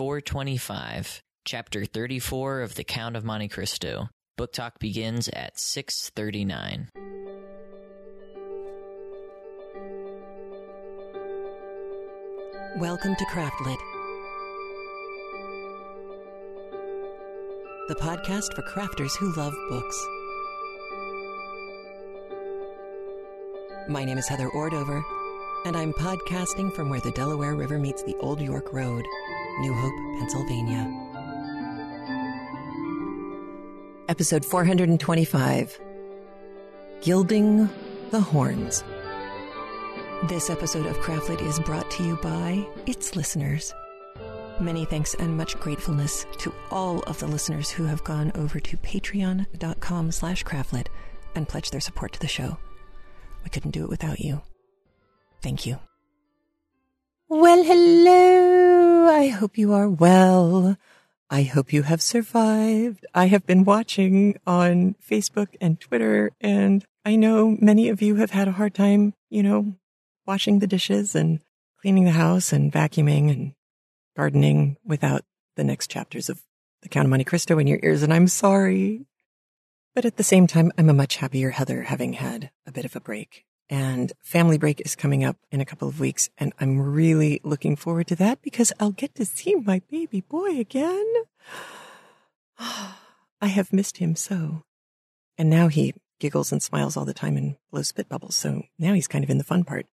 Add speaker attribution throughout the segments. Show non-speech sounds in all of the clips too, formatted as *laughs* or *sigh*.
Speaker 1: 425, Chapter 34 of The Count of Monte Cristo. Book talk begins at 6:39.
Speaker 2: Welcome to Craftlit, the podcast for crafters who love books. My name is Heather Ordover, and I'm podcasting from where the Delaware River meets the Old York Road, New Hope, Pennsylvania. Episode 425 Gilding the Horns. This episode of Craftlit is brought to you by its listeners. Many thanks and much gratefulness to all of the listeners who have gone over to patreon.com slash craftlit and pledged their support to the show. We couldn't do it without you. Thank you. Well, hello. I hope you are well. I hope you have survived. I have been watching on Facebook and Twitter, and I know many of you have had a hard time, you know, washing the dishes and cleaning the house and vacuuming and gardening without the next chapters of The Count of Monte Cristo in your ears, and I'm sorry. But at the same time, I'm a much happier Heather having had a bit of a break. And family break is coming up in a couple of weeks, and I'm really looking forward to that because I'll get to see my baby boy again. *sighs* I have missed him so. And now he giggles and smiles all the time and blows spit bubbles, so now he's kind of in the fun part.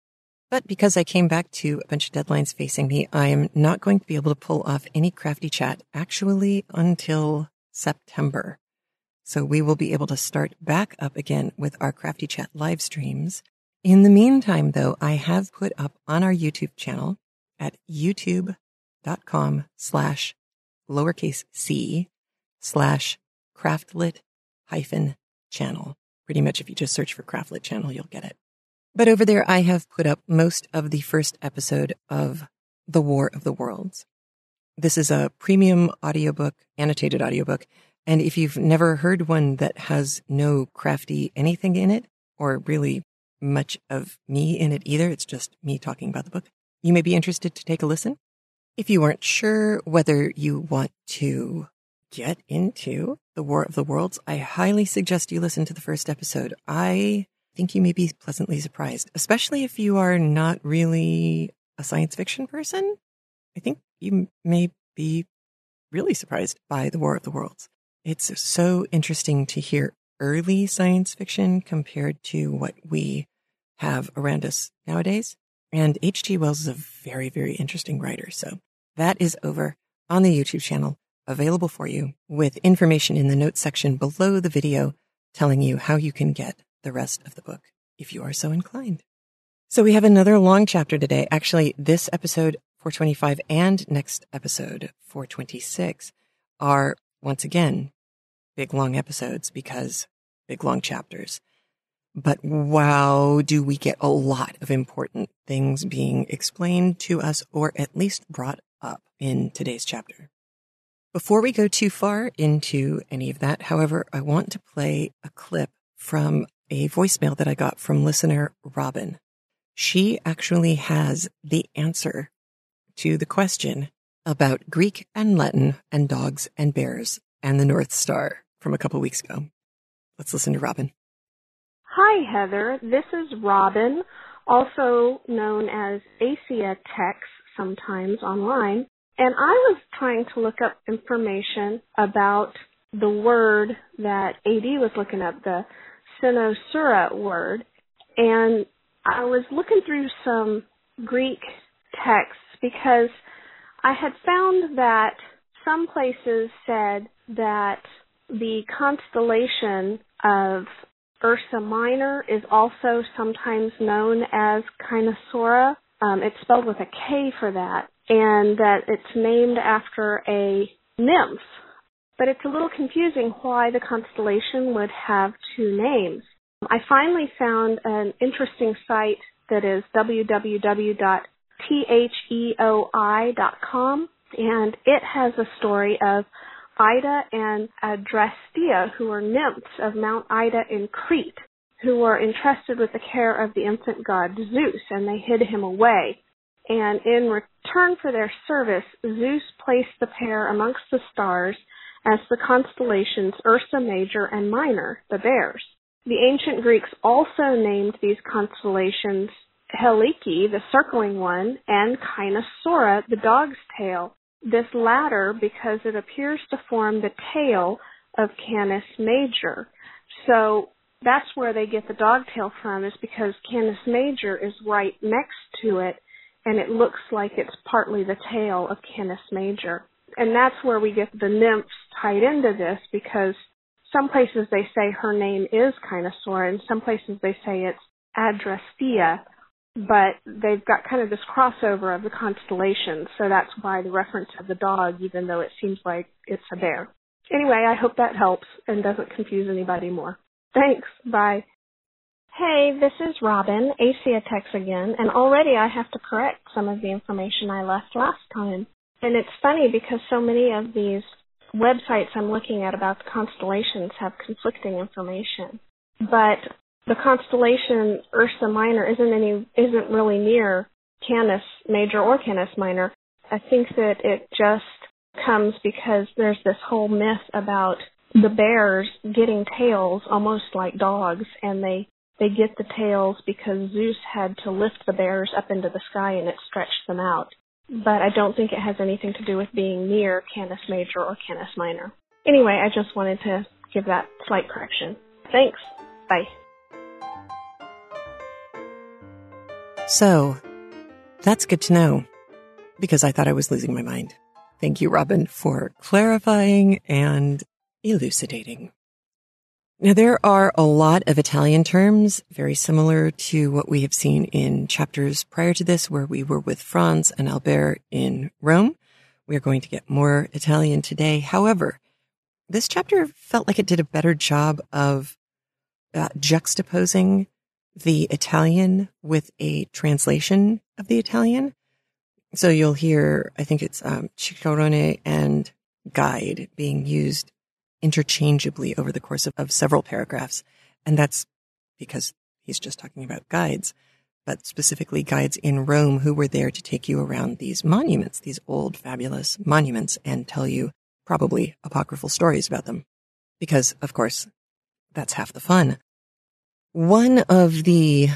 Speaker 2: But because I came back to a bunch of deadlines facing me, I am not going to be able to pull off any crafty chat actually until September. So we will be able to start back up again with our crafty chat live streams. In the meantime, though, I have put up on our YouTube channel at youtube.com slash lowercase c slash craftlit hyphen channel. Pretty much if you just search for craftlit channel, you'll get it. But over there, I have put up most of the first episode of The War of the Worlds. This is a premium audiobook, annotated audiobook. And if you've never heard one that has no crafty anything in it, or really much of me in it either, it's just me talking about the book, you may be interested to take a listen. If you aren't sure whether you want to get into The War of the Worlds, I highly suggest you listen to the first episode. I think you may be pleasantly surprised, especially if you are not really a science fiction person. I think you may be really surprised by The War of the Worlds. It's so interesting to hear early science fiction compared to what we have around us nowadays. And H.G. Wells is a very, very interesting writer. So that is over on the YouTube channel, available for you with information in the notes section below the video telling you how you can get the rest of the book if you are so inclined. So we have another long chapter today. Actually, this episode 425 and next episode 426 are once again big long episodes because big long chapters. But wow, do we get a lot of important things being explained to us or at least brought up in today's chapter. Before we go too far into any of that, however, I want to play a clip from a voicemail that I got from listener Robin. She actually has the answer to the question about Greek and Latin and dogs and bears and the North Star from a couple weeks ago. Let's listen to Robin.
Speaker 3: Hi, Heather. This is Robin, also known as Asia Tex sometimes online. And I was trying to look up information about the word that AD was looking up, the Cynosura word. And I was looking through some Greek texts because I had found that some places said that the constellation of Ursa Minor is also sometimes known as Kynosura. Um, it's spelled with a K for that, and that it's named after a nymph. But it's a little confusing why the constellation would have two names. I finally found an interesting site that is www.theoi.com, and it has a story of Ida and Adrastea, who were nymphs of Mount Ida in Crete, who were entrusted with the care of the infant god Zeus, and they hid him away. and in return for their service, Zeus placed the pair amongst the stars as the constellations Ursa Major and Minor, the bears. The ancient Greeks also named these constellations Helike, the circling one, and Cynosura, the dog's tail. This latter because it appears to form the tail of Canis Major. So that's where they get the dog tail from is because Canis Major is right next to it and it looks like it's partly the tail of Canis Major. And that's where we get the nymphs tied into this because some places they say her name is Cynosura and some places they say it's Adrastea but they've got kind of this crossover of the constellations, so that's why the reference of the dog, even though it seems like it's a bear. Anyway, I hope that helps and doesn't confuse anybody more. Thanks. Bye. Hey, this is Robin, Asiatex again, and already I have to correct some of the information I left last time. And it's funny because so many of these websites I'm looking at about the constellations have conflicting information. But the constellation Ursa Minor isn't any isn't really near Canis Major or Canis Minor. I think that it just comes because there's this whole myth about the bears getting tails almost like dogs and they they get the tails because Zeus had to lift the bears up into the sky and it stretched them out. But I don't think it has anything to do with being near Canis Major or Canis Minor. Anyway, I just wanted to give that slight correction. Thanks. Bye.
Speaker 2: So, that's good to know because I thought I was losing my mind. Thank you, Robin, for clarifying and elucidating. Now, there are a lot of Italian terms very similar to what we have seen in chapters prior to this, where we were with Franz and Albert in Rome. We are going to get more Italian today. However, this chapter felt like it did a better job of uh, juxtaposing the Italian with a translation of the Italian. So you'll hear, I think it's um, and guide being used interchangeably over the course of, of several paragraphs. And that's because he's just talking about guides, but specifically guides in Rome who were there to take you around these monuments, these old fabulous monuments and tell you probably apocryphal stories about them. Because of course, that's half the fun. One of the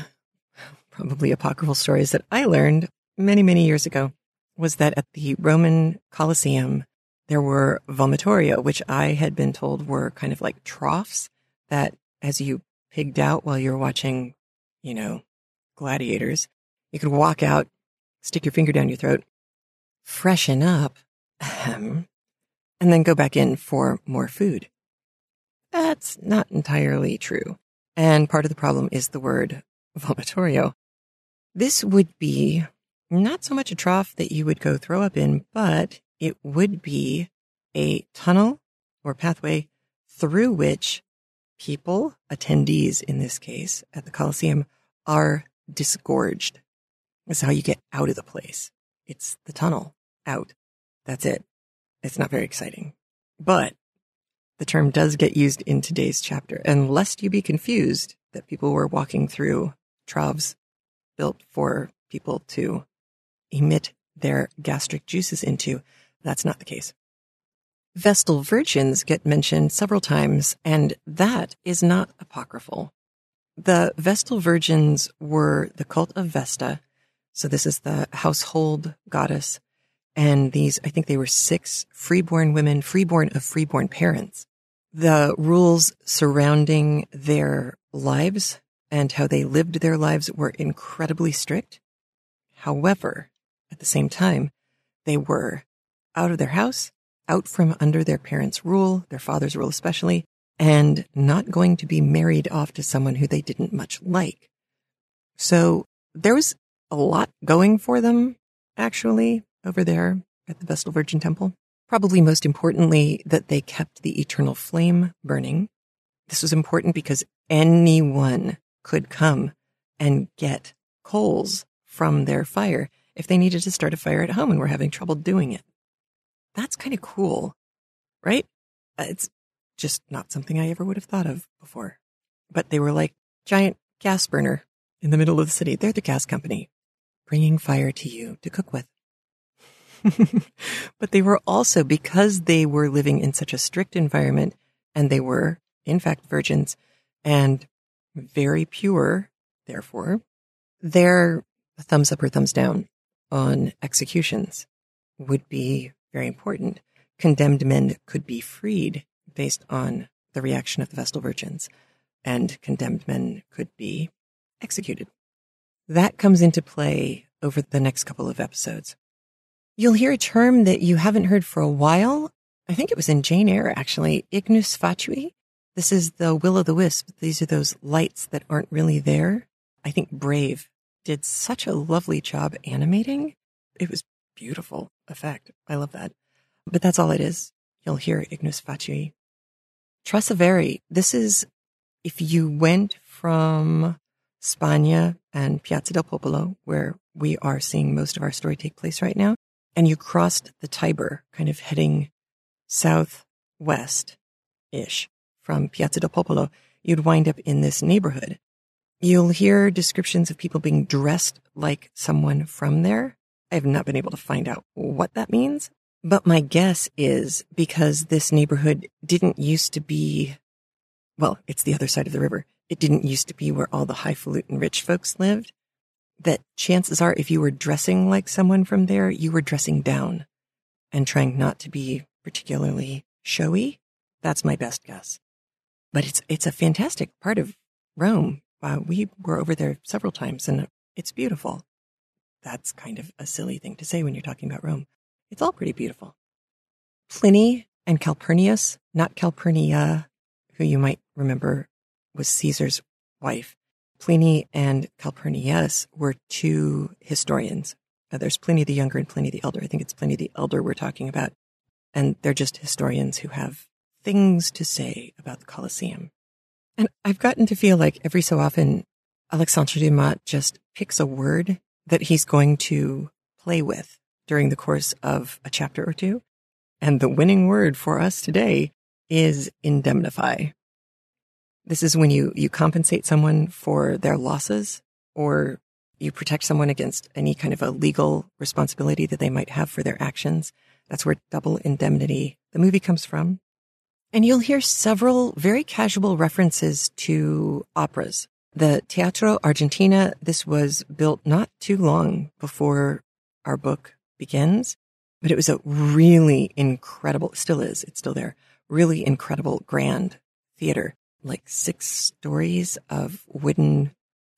Speaker 2: probably apocryphal stories that I learned many, many years ago was that at the Roman Colosseum, there were vomitoria, which I had been told were kind of like troughs that as you pigged out while you were watching, you know, gladiators, you could walk out, stick your finger down your throat, freshen up, and then go back in for more food. That's not entirely true. And part of the problem is the word vomitorio. This would be not so much a trough that you would go throw up in, but it would be a tunnel or pathway through which people, attendees in this case at the Colosseum, are disgorged. That's how you get out of the place. It's the tunnel out. That's it. It's not very exciting, but the term does get used in today's chapter. And lest you be confused that people were walking through troughs built for people to emit their gastric juices into, that's not the case. Vestal virgins get mentioned several times, and that is not apocryphal. The Vestal virgins were the cult of Vesta. So this is the household goddess. And these, I think they were six freeborn women, freeborn of freeborn parents the rules surrounding their lives and how they lived their lives were incredibly strict. However, at the same time, they were out of their house, out from under their parents' rule, their father's rule especially, and not going to be married off to someone who they didn't much like. So there was a lot going for them, actually, over there at the Vestal Virgin Temple. Probably most importantly, that they kept the eternal flame burning. This was important because anyone could come and get coals from their fire if they needed to start a fire at home and were having trouble doing it. That's kind of cool, right? Uh, it's just not something I ever would have thought of before. But they were like giant gas burner in the middle of the city. They're the gas company bringing fire to you to cook with. But they were also, because they were living in such a strict environment and they were, in fact, virgins and very pure, therefore, their thumbs up or thumbs down on executions would be very important. Condemned men could be freed based on the reaction of the Vestal Virgins, and condemned men could be executed. That comes into play over the next couple of episodes. You'll hear a term that you haven't heard for a while. I think it was in Jane Eyre, actually, ignis fatui. This is the will o' the wisp. These are those lights that aren't really there. I think Brave did such a lovely job animating. It was beautiful effect. I love that. But that's all it is. You'll hear ignis fatui. Trastevere. This is if you went from Spagna and Piazza del Popolo, where we are seeing most of our story take place right now, and you crossed the Tiber, kind of heading southwest ish from Piazza del Popolo, you'd wind up in this neighborhood. You'll hear descriptions of people being dressed like someone from there. I have not been able to find out what that means, but my guess is because this neighborhood didn't used to be, well, it's the other side of the river. It didn't used to be where all the highfalutin rich folks lived. That chances are, if you were dressing like someone from there, you were dressing down and trying not to be particularly showy. That's my best guess. But it's, it's a fantastic part of Rome. Uh, we were over there several times and it's beautiful. That's kind of a silly thing to say when you're talking about Rome. It's all pretty beautiful. Pliny and Calpurnius, not Calpurnia, who you might remember was Caesar's wife. Pliny and Calpurnius were two historians. There's Pliny the Younger and Pliny the Elder. I think it's Pliny the Elder we're talking about. And they're just historians who have things to say about the Colosseum. And I've gotten to feel like every so often, Alexandre Dumas just picks a word that he's going to play with during the course of a chapter or two. And the winning word for us today is indemnify. This is when you, you compensate someone for their losses or you protect someone against any kind of a legal responsibility that they might have for their actions. That's where double indemnity, the movie comes from. And you'll hear several very casual references to operas. The Teatro Argentina, this was built not too long before our book begins, but it was a really incredible, still is, it's still there, really incredible grand theater, like six stories of wooden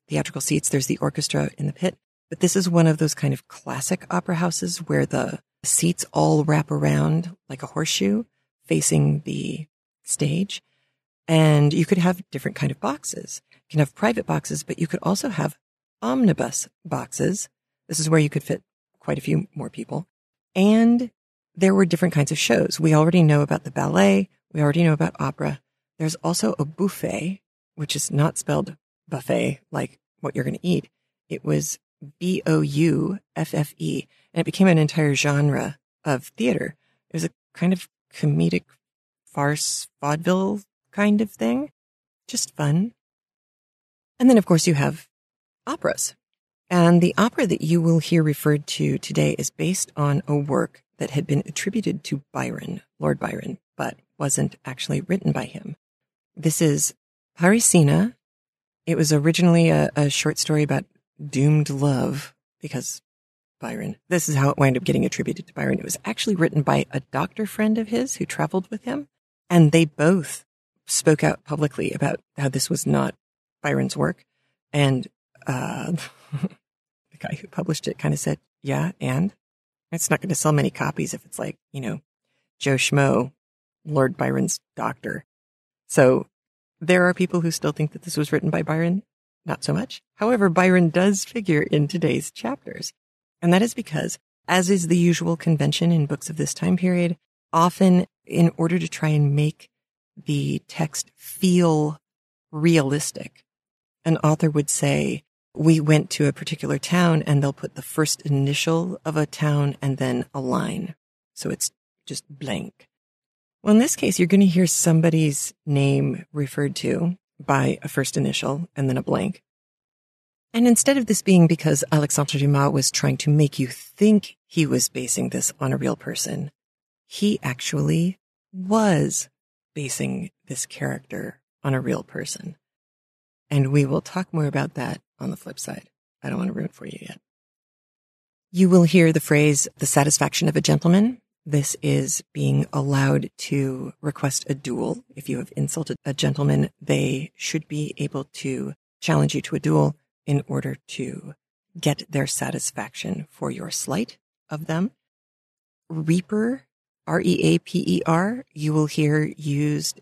Speaker 2: theatrical seats. There's the orchestra in the pit, but this is one of those kind of classic opera houses where the seats all wrap around like a horseshoe facing the stage. And you could have different kind of boxes. You can have private boxes, but you could also have omnibus boxes. This is where you could fit quite a few more people. And there were different kinds of shows. We already know about the ballet. We already know about opera. There's also a buffet, which is not spelled buffet like what you're going to eat. It was B O U F F E, and it became an entire genre of theater. It was a kind of comedic farce vaudeville kind of thing. Just fun. And then, of course, you have operas. And the opera that you will hear referred to today is based on a work that had been attributed to Byron, Lord Byron, but wasn't actually written by him. This is Parisina. It was originally a, a short story about doomed love because Byron. This is how it wound up getting attributed to Byron. It was actually written by a doctor friend of his who traveled with him. And they both spoke out publicly about how this was not Byron's work. And uh, *laughs* the guy who published it kind of said, yeah, and it's not going to sell many copies if it's like, you know, Joe Schmo, Lord Byron's doctor. So there are people who still think that this was written by Byron. Not so much. However, Byron does figure in today's chapters. And that is because, as is the usual convention in books of this time period, often in order to try and make the text feel realistic, an author would say, we went to a particular town and they'll put the first initial of a town and then a line. So it's just blank. Well, in this case, you're going to hear somebody's name referred to by a first initial and then a blank. And instead of this being because Alexandre Dumas was trying to make you think he was basing this on a real person, he actually was basing this character on a real person. And we will talk more about that on the flip side. I don't want to ruin it for you yet. You will hear the phrase, the satisfaction of a gentleman. This is being allowed to request a duel. If you have insulted a gentleman, they should be able to challenge you to a duel in order to get their satisfaction for your slight of them. Reaper, R-E-A-P-E-R, you will hear used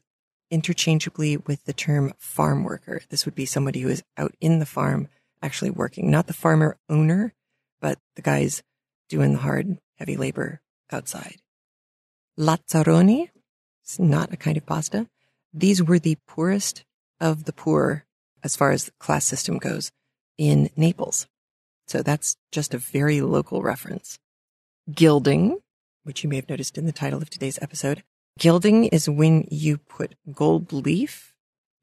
Speaker 2: interchangeably with the term farm worker. This would be somebody who is out in the farm actually working, not the farmer owner, but the guys doing the hard, heavy labor outside. Lazzaroni, it's not a kind of pasta. These were the poorest of the poor as far as the class system goes in Naples. So that's just a very local reference. Gilding, which you may have noticed in the title of today's episode. Gilding is when you put gold leaf,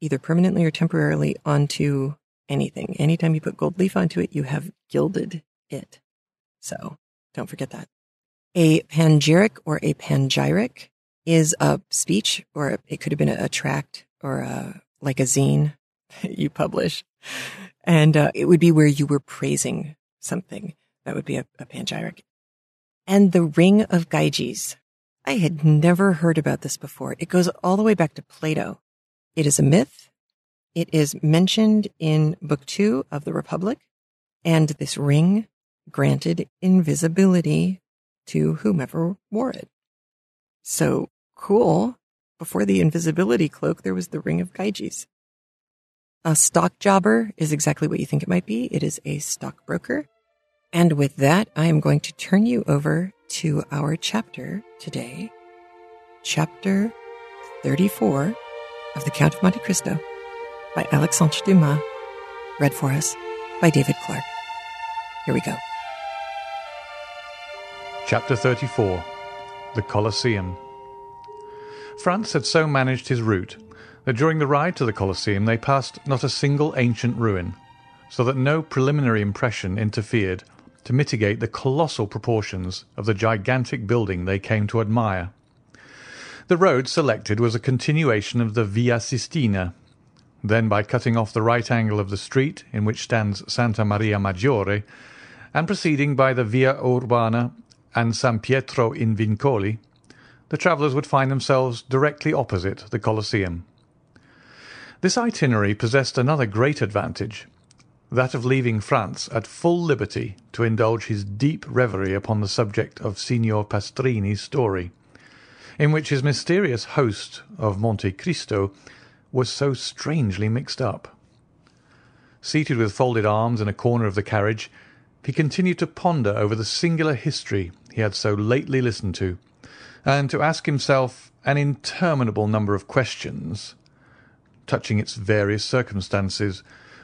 Speaker 2: either permanently or temporarily, onto anything. Anytime you put gold leaf onto it, you have gilded it. So don't forget that. A panegyric or a panegyric is a speech, or it could have been a, tract or a, like a zine *laughs* you publish. And uh, it would be where you were praising something. That would be a, a panegyric. And the Ring of Gyges. I had never heard about this before. It goes all the way back to Plato. It is a myth. It is mentioned in Book Two of the Republic. And this ring granted invisibility to whomever wore it. So cool. Before the invisibility cloak, there was the Ring of Gyges. A stock jobber is exactly what you think it might be. It is a stockbroker. And with that, I am going to turn you over to our chapter today, chapter 34 of The Count of Monte Cristo by Alexandre Dumas, read for us by David Clark. Here we go.
Speaker 4: Chapter 34 The Colosseum. Franz had so managed his route that during the ride to the Colosseum they passed not a single ancient ruin, so that no preliminary impression interfered to mitigate the colossal proportions of the gigantic building they came to admire. The road selected was a continuation of the Via Sistina. Then, by cutting off the right angle of the street in which stands Santa Maria Maggiore, and proceeding by the Via Urbana and San Pietro in Vincoli, the travellers would find themselves directly opposite the Colosseum. This itinerary possessed another great advantage, that of leaving Franz at full liberty to indulge his deep reverie upon the subject of Signor Pastrini's story, in which his mysterious host of Monte Cristo was so strangely mixed up. Seated with folded arms in a corner of the carriage, he continued to ponder over the singular history he had so lately listened to, and to ask himself an interminable number of questions touching its various circumstances,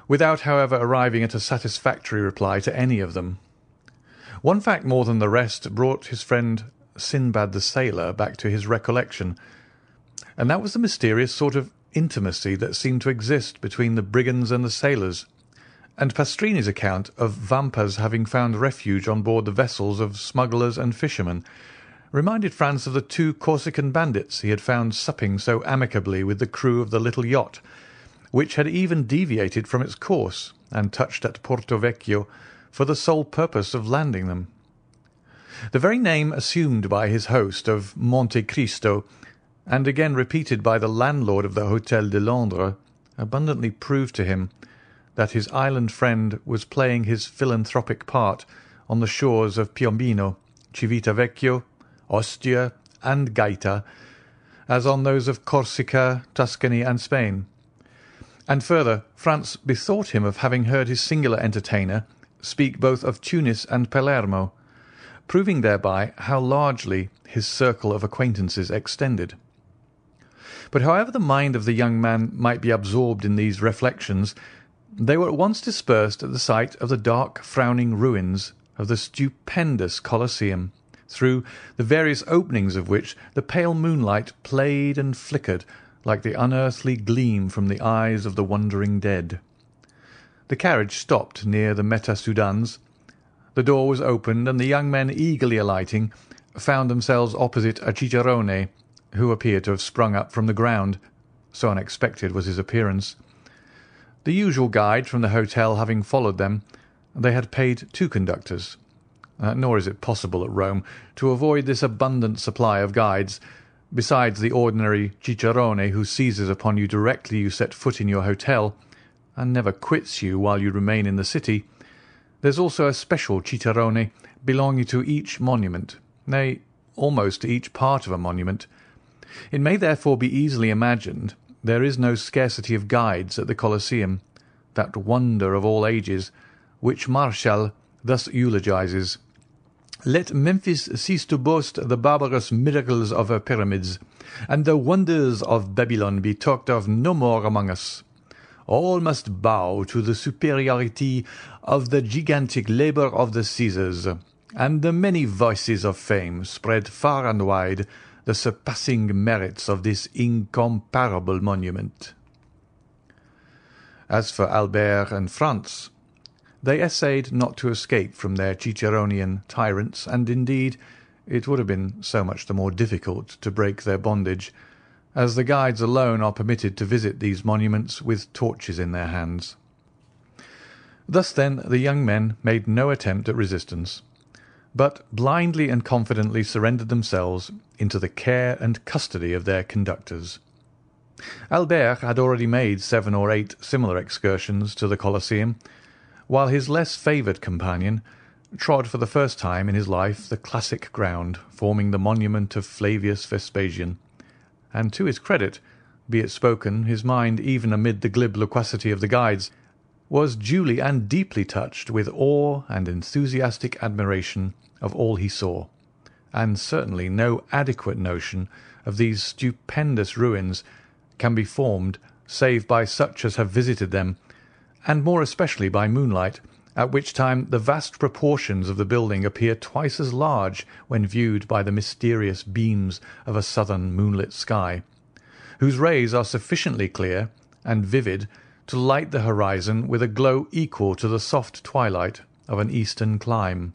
Speaker 4: without, however, arriving at a satisfactory reply to any of them. One fact more than the rest brought his friend Sinbad the sailor back to his recollection, and that was the mysterious sort of intimacy that seemed to exist between the brigands and the sailors, and Pastrini's account of Vampa's having found refuge on board the vessels of smugglers and fishermen reminded Franz of the two Corsican bandits he had found supping so amicably with the crew of the little yacht, which had even deviated from its course and touched at Porto Vecchio for the sole purpose of landing them. The very name assumed by his host of Monte Cristo, and again repeated by the landlord of the Hôtel de Londres, abundantly proved to him that his island friend was playing his philanthropic part on the shores of Piombino, Civita Vecchio, Ostia, and Gaeta, as on those of Corsica, Tuscany, and Spain. And further, Franz bethought him of having heard his singular entertainer speak both of Tunis and Palermo, proving thereby how largely his circle of acquaintances extended. But however the mind of the young man might be absorbed in these reflections, they were at once dispersed at the sight of the dark frowning ruins of the stupendous Colosseum through the various openings of which the pale moonlight played and flickered like the unearthly gleam from the eyes of the wondering dead. The carriage stopped near the Meta Sudans. The door was opened, and the young men, eagerly alighting, found themselves opposite a cicerone, who appeared to have sprung up from the ground, so unexpected was his appearance. The usual guide from the hotel having followed them, they had paid two conductors. Uh, nor is it possible at Rome to avoid this abundant supply of guides, besides the ordinary cicerone who seizes upon you directly you set foot in your hotel, and never quits you while you remain in the city. There's also a special cicerone belonging to each monument, nay, almost to each part of a monument. It may therefore be easily imagined there is no scarcity of guides at the Colosseum, that wonder of all ages, which Martial thus eulogises. Let Memphis cease to boast the barbarous miracles of her pyramids, and the wonders of Babylon be talked of no more among us. All must bow to the superiority of the gigantic labour of the Caesars, and the many voices of fame spread far and wide the surpassing merits of this incomparable monument. As for Albert and Franz, they essayed not to escape from their Ciceronian tyrants, and indeed it would have been so much the more difficult to break their bondage, as the guides alone are permitted to visit these monuments with torches in their hands. Thus, then, the young men made no attempt at resistance but blindly and confidently surrendered themselves into the care and custody of their conductors. Albert had already made seven or eight similar excursions to the Colosseum, while his less favoured companion trod for the first time in his life the classic ground forming the monument of Flavius Vespasian, and to his credit, be it spoken, his mind, even amid the glib loquacity of the guides, was duly and deeply touched with awe and enthusiastic admiration of all he saw, and certainly no adequate notion of these stupendous ruins can be formed save by such as have visited them, and more especially by moonlight, at which time the vast proportions of the building appear twice as large when viewed by the mysterious beams of a southern moonlit sky, whose rays are sufficiently clear and vivid to light the horizon with a glow equal to the soft twilight of an eastern clime.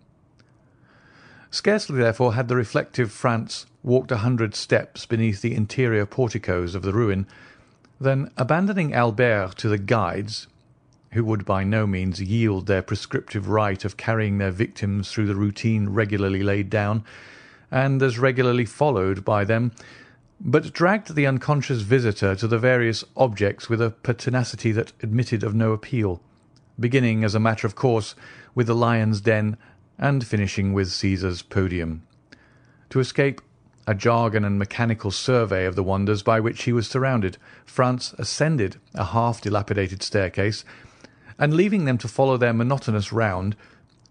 Speaker 4: Scarcely, therefore, had the reflective Franz walked a hundred steps beneath the interior porticos of the ruin, than, abandoning Albert to the guides, who would by no means yield their prescriptive right of carrying their victims through the routine regularly laid down, and as regularly followed by them, but dragged the unconscious visitor to the various objects with a pertinacity that admitted of no appeal, beginning, as a matter of course, with the lion's den and finishing with Caesar's podium, to escape a jargon and mechanical survey of the wonders by which he was surrounded, Franz ascended a half-dilapidated staircase, and leaving them to follow their monotonous round,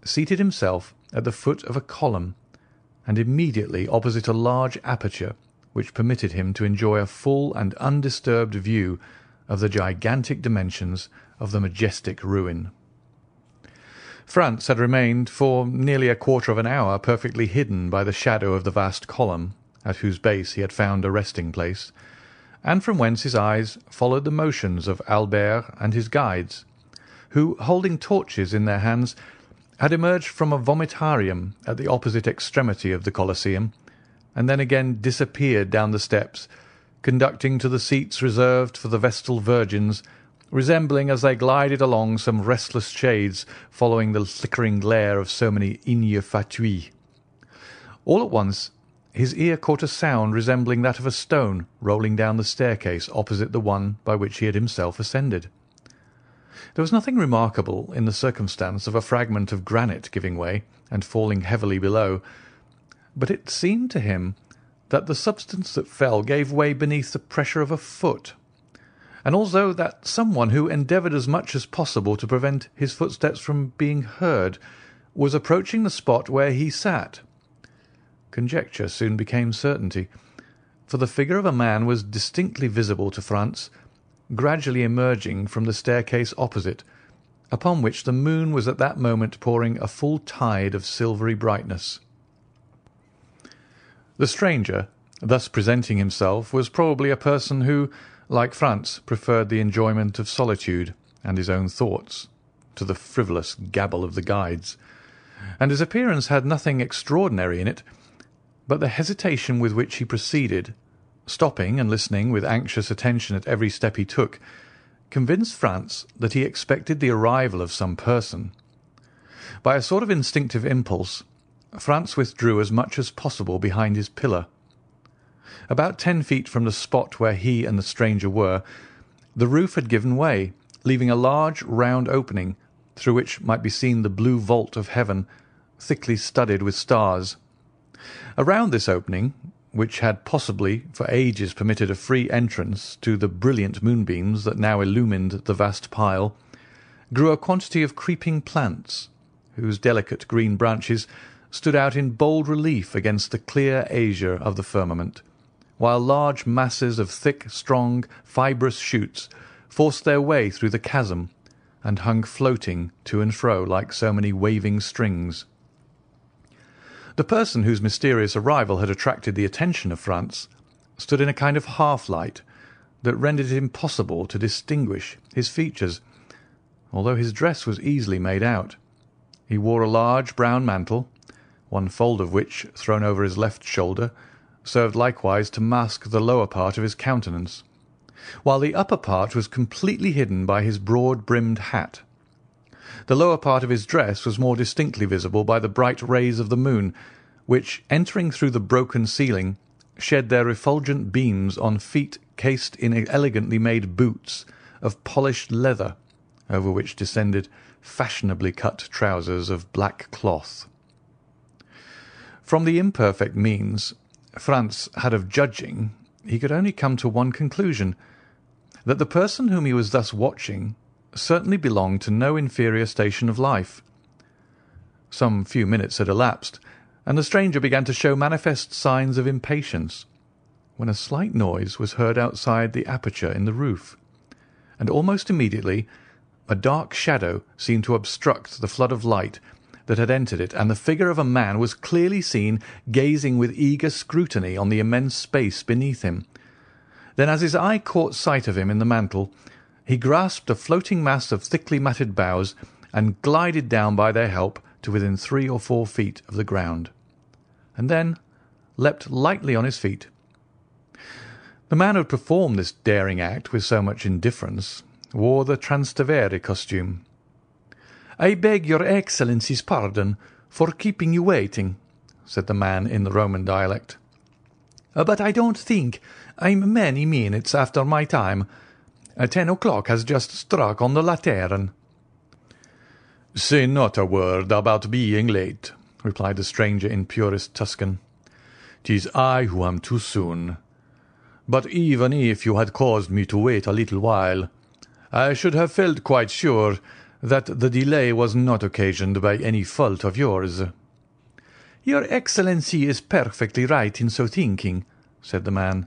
Speaker 4: seated himself at the foot of a column, and immediately opposite a large aperture which permitted him to enjoy a full and undisturbed view of the gigantic dimensions of the majestic ruin. Franz had remained for nearly a quarter of an hour perfectly hidden by the shadow of the vast column, at whose base he had found a resting place, and from whence his eyes followed the motions of Albert and his guides, who, holding torches in their hands, had emerged from a vomitorium at the opposite extremity of the Colosseum, and then again disappeared down the steps, conducting to the seats reserved for the Vestal Virgins resembling as they glided along some restless shades following the flickering glare of so many ignes fatuis. All at once his ear caught a sound resembling that of a stone rolling down the staircase opposite the one by which he had himself ascended. There was nothing remarkable in the circumstance of a fragment of granite giving way and falling heavily below, but it seemed to him that the substance that fell gave way beneath the pressure of a foot and also that someone who endeavoured as much as possible to prevent his footsteps from being heard was approaching the spot where he sat. Conjecture soon became certainty, for the figure of a man was distinctly visible to Franz, gradually emerging from the staircase opposite, upon which the moon was at that moment pouring a full tide of silvery brightness. The stranger, thus presenting himself, was probably a person who, like Franz, preferred the enjoyment of solitude and his own thoughts, to the frivolous gabble of the guides, and his appearance had nothing extraordinary in it, but the hesitation with which he proceeded, stopping and listening with anxious attention at every step he took, convinced Franz that he expected the arrival of some person. By a sort of instinctive impulse, Franz withdrew as much as possible behind his pillar. About ten feet from the spot where he and the stranger were, the roof had given way, leaving a large round opening through which might be seen the blue vault of heaven, thickly studded with stars. Around this opening, which had possibly for ages permitted a free entrance to the brilliant moonbeams that now illumined the vast pile, grew a quantity of creeping plants, whose delicate green branches stood out in bold relief against the clear azure of the firmament, while large masses of thick, strong, fibrous shoots forced their way through the chasm and hung floating to and fro like so many waving strings. The person whose mysterious arrival had attracted the attention of Franz stood in a kind of half-light that rendered it impossible to distinguish his features, although his dress was easily made out. He wore a large brown mantle, one fold of which, thrown over his left shoulder, served likewise to mask the lower part of his countenance while the upper part was completely hidden by his broad-brimmed hat. The lower part of his dress was more distinctly visible by the bright rays of the moon, which, entering through the broken ceiling, shed their refulgent beams on feet cased in elegantly made boots of polished leather, over which descended fashionably cut trousers of black cloth. From the imperfect means Franz had of judging, he could only come to one conclusion, that the person whom he was thus watching certainly belonged to no inferior station of life. Some few minutes had elapsed, and the stranger began to show manifest signs of impatience, when a slight noise was heard outside the aperture in the roof, and almost immediately a dark shadow seemed to obstruct the flood of light that had entered it, and the figure of a man was clearly seen gazing with eager scrutiny on the immense space beneath him, then, as his eye caught sight of him in the mantle, he grasped a floating mass of thickly matted boughs and glided down by their help to within three or four feet of the ground, and then leapt lightly on his feet. The man who had performed this daring act with so much indifference wore the Trastevere costume. "I beg your Excellency's pardon for keeping you waiting," said the man in the Roman dialect. "But I don't think I'm many minutes after my time. Uh, ten o'clock has just struck on the Lateran." "Say not a word about being late," replied the stranger in purest Tuscan. "'Tis I who am too soon. But even if you had caused me to wait a little while, I should have felt quite sure that the delay was not occasioned by any fault of yours." "Your Excellency is perfectly right in so thinking," said the man.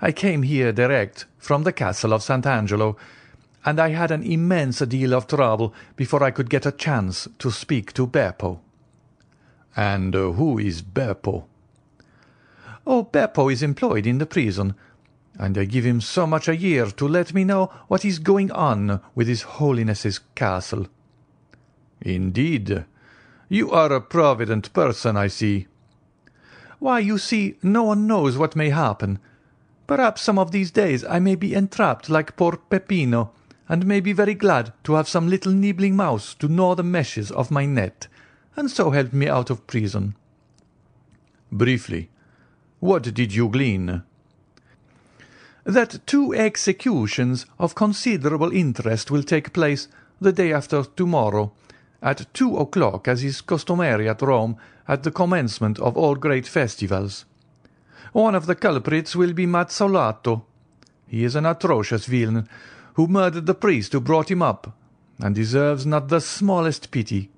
Speaker 4: I came here direct from the castle of St. Angelo, and I had an immense deal of trouble before I could get a chance to speak to Beppo." "And uh, who is Beppo?" "Oh, Beppo is employed in the prison, and I give him so much a year to let me know what is going on with his Holiness's castle." "Indeed. You are a provident person, I see." "Why, you see, no one knows what may happen. Perhaps some of these days I may be entrapped like poor Peppino, and may be very glad to have some little nibbling mouse to gnaw the meshes of my net, and so help me out of prison." "Briefly, what did you glean?" "That two executions of considerable interest will take place the day after to-morrow, at two o'clock as is customary at Rome at the commencement of all great festivals. One of the culprits will be Mazzolato. He is an atrocious villain, who murdered the priest who brought him up, and deserves not the smallest pity.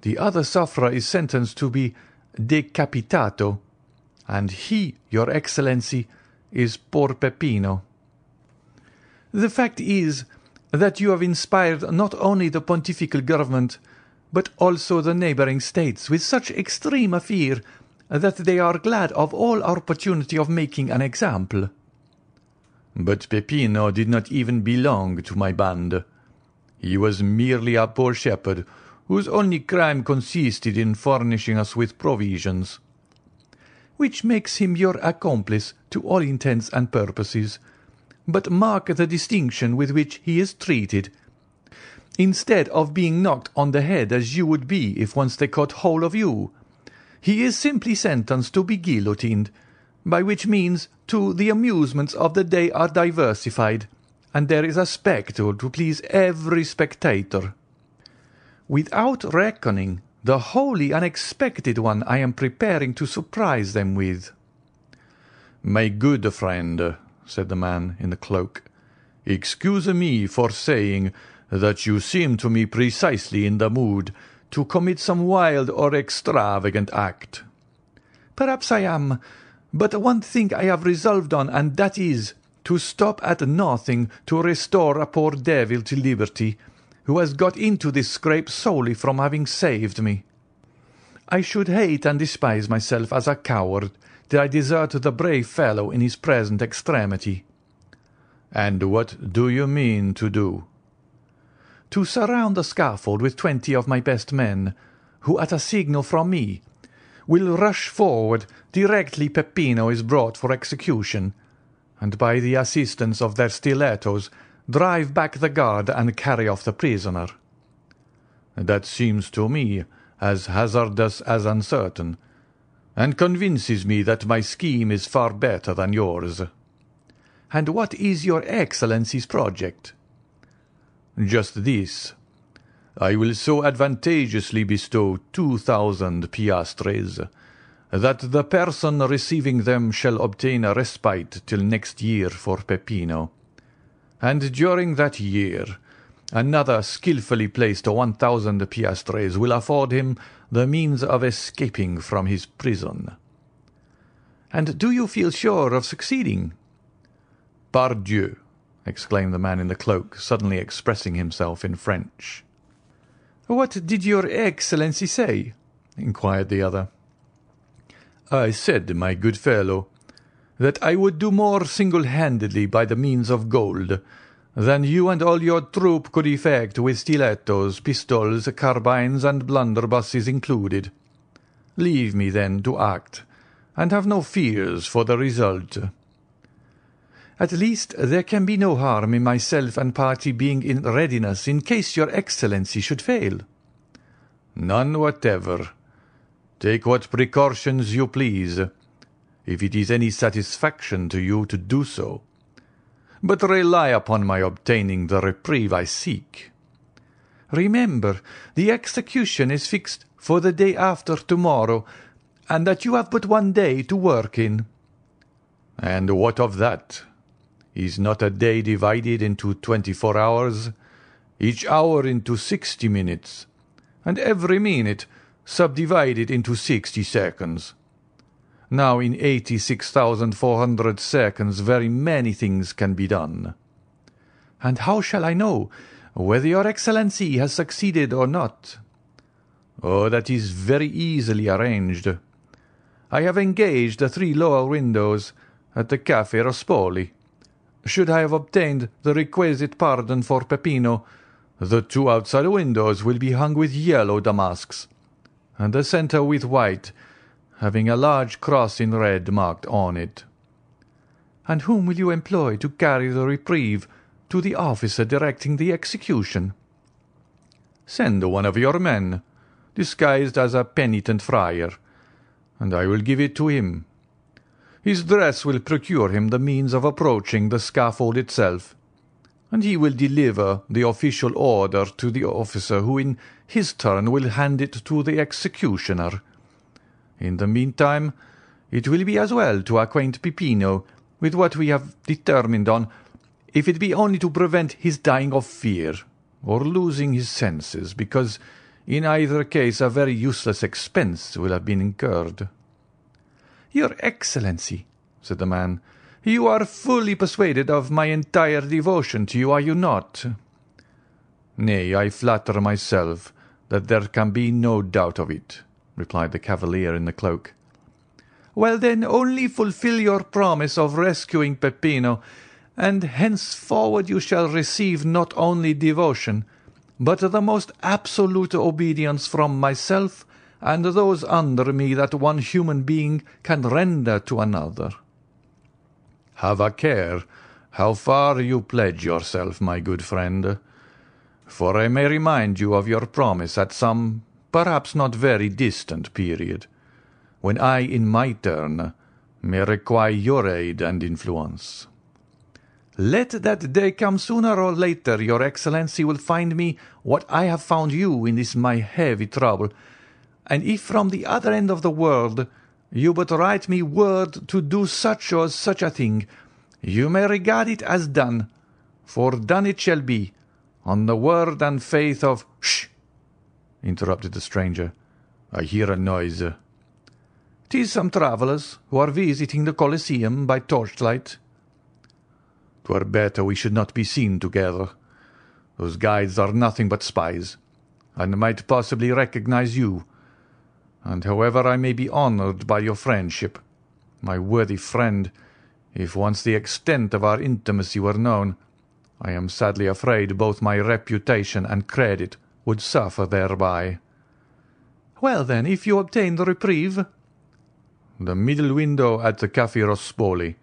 Speaker 4: The other sufferer is sentenced to be decapitato, and he, your Excellency, is poor Peppino. The fact is that you have inspired not only the pontifical government, but also the neighbouring states with such extreme a fear that they are glad of all opportunity of making an example." "But Peppino did not even belong to my band."
Speaker 5: He was merely a poor shepherd whose only crime consisted in furnishing us with provisions." "Which makes him your accomplice to all intents and purposes. But mark the distinction with which he is treated. Instead of being knocked on the head as you would be if once they caught hold of you, he is simply sentenced to be guillotined, by which means, too, the amusements of the day are diversified, and there is a spectacle to please every spectator without reckoning the wholly unexpected one I am preparing to surprise them with."
Speaker 4: "My good friend," said the man in the cloak, "excuse me for saying that you seem to me precisely in the mood to commit some wild or extravagant act."
Speaker 2: "Perhaps I am. But one thing I have resolved on, and that is, to stop at nothing to restore a poor devil to liberty who has got into this scrape solely from having saved me. I should hate and despise myself as a coward did I desert the brave fellow in his present extremity."
Speaker 4: "And what do you mean to do?"
Speaker 2: "To surround the scaffold with twenty of my best men, who, at a signal from me, will rush forward directly Peppino is brought for execution, and by the assistance of their stilettos drive back the guard and carry off the prisoner."
Speaker 4: "That seems to me as hazardous as uncertain, and convinces me that my scheme is far better than yours."
Speaker 2: "And what is your Excellency's project?"
Speaker 4: "Just this. I will so advantageously bestow two thousand piastres that the person receiving them shall obtain a respite till next year for Peppino and during that year another skilfully placed one thousand piastres will afford him the means of escaping from his prison."
Speaker 2: "And do you feel sure of succeeding?"
Speaker 4: "Pardieu!" exclaimed the man in the cloak, suddenly expressing himself in French.
Speaker 2: "What did your Excellency say?" inquired the other.
Speaker 4: "I said, my good fellow that I would do more single-handedly by the means of gold than you and all your troop could effect with stilettos, pistols, carbines, and blunderbusses included. Leave me, then, to act, and have no fears for the result."
Speaker 2: "At least there can be no harm in myself and party being in readiness in case your Excellency should fail."
Speaker 4: "None whatever. Take what precautions you please if it is any satisfaction to you to do so. But rely upon my obtaining the reprieve I seek."
Speaker 2: "Remember, the execution is fixed for the day after to-morrow, and that you have but one day to work in."
Speaker 4: "And what of that? Is not a day divided into twenty-four hours, each hour into sixty minutes, and every minute subdivided into sixty seconds? Now in eighty-six thousand four hundred seconds very many things can be done."
Speaker 2: "And how shall I know whether your Excellency has succeeded or not?"
Speaker 4: "Oh, that is very easily arranged. I have engaged the three lower windows at the Café Rospoli. Should I have obtained the requisite pardon for Peppino, the two outside windows will be hung with yellow damasks, and the centre with white having a large cross in red marked on it."
Speaker 2: "And whom will you employ to carry the reprieve to the officer directing the execution?"
Speaker 4: "Send one of your men, disguised as a penitent friar, and I will give it to him. His dress will procure him the means of approaching the scaffold itself, and he will deliver the official order to the officer who in his turn will hand it to the executioner. In the meantime, it will be as well to acquaint Peppino with what we have determined on, if it be only to prevent his dying of fear, or losing his senses, because in either case a very useless expense will have been incurred."
Speaker 2: "Your Excellency," said the man, "you are fully persuaded of my entire devotion to you, are you not?"
Speaker 4: "Nay, I flatter myself that there can be no doubt of it replied the cavalier in the cloak.
Speaker 2: "Well, then, only fulfil your promise of rescuing Peppino, and henceforward you shall receive not only devotion,
Speaker 5: but the most absolute obedience from myself and those under me that one human being can render to another. Have a care how far you pledge yourself, my good friend, for I may remind you of your promise at some perhaps not very distant period, when I in my turn may require your aid and influence. Let that day come sooner or later, your Excellency will find me what I have found you in this my heavy trouble, and if from the other end of the world you but write me word to do such or such a thing, you may regard it as done, for done it shall be, on the word and faith of— Sh! Interrupted the stranger. I hear a noise. "'Tis some travellers who are visiting the Colosseum by torchlight. "'Twere better we should not be seen together. Those guides are nothing but spies, and might possibly recognise you. And however I may be honoured by your friendship, my worthy friend, if once the extent of our intimacy were known, I am sadly afraid both my reputation and credit would suffer thereby.' "'Well, then, if you obtain the reprieve?' "'The middle window at the Café Rospoli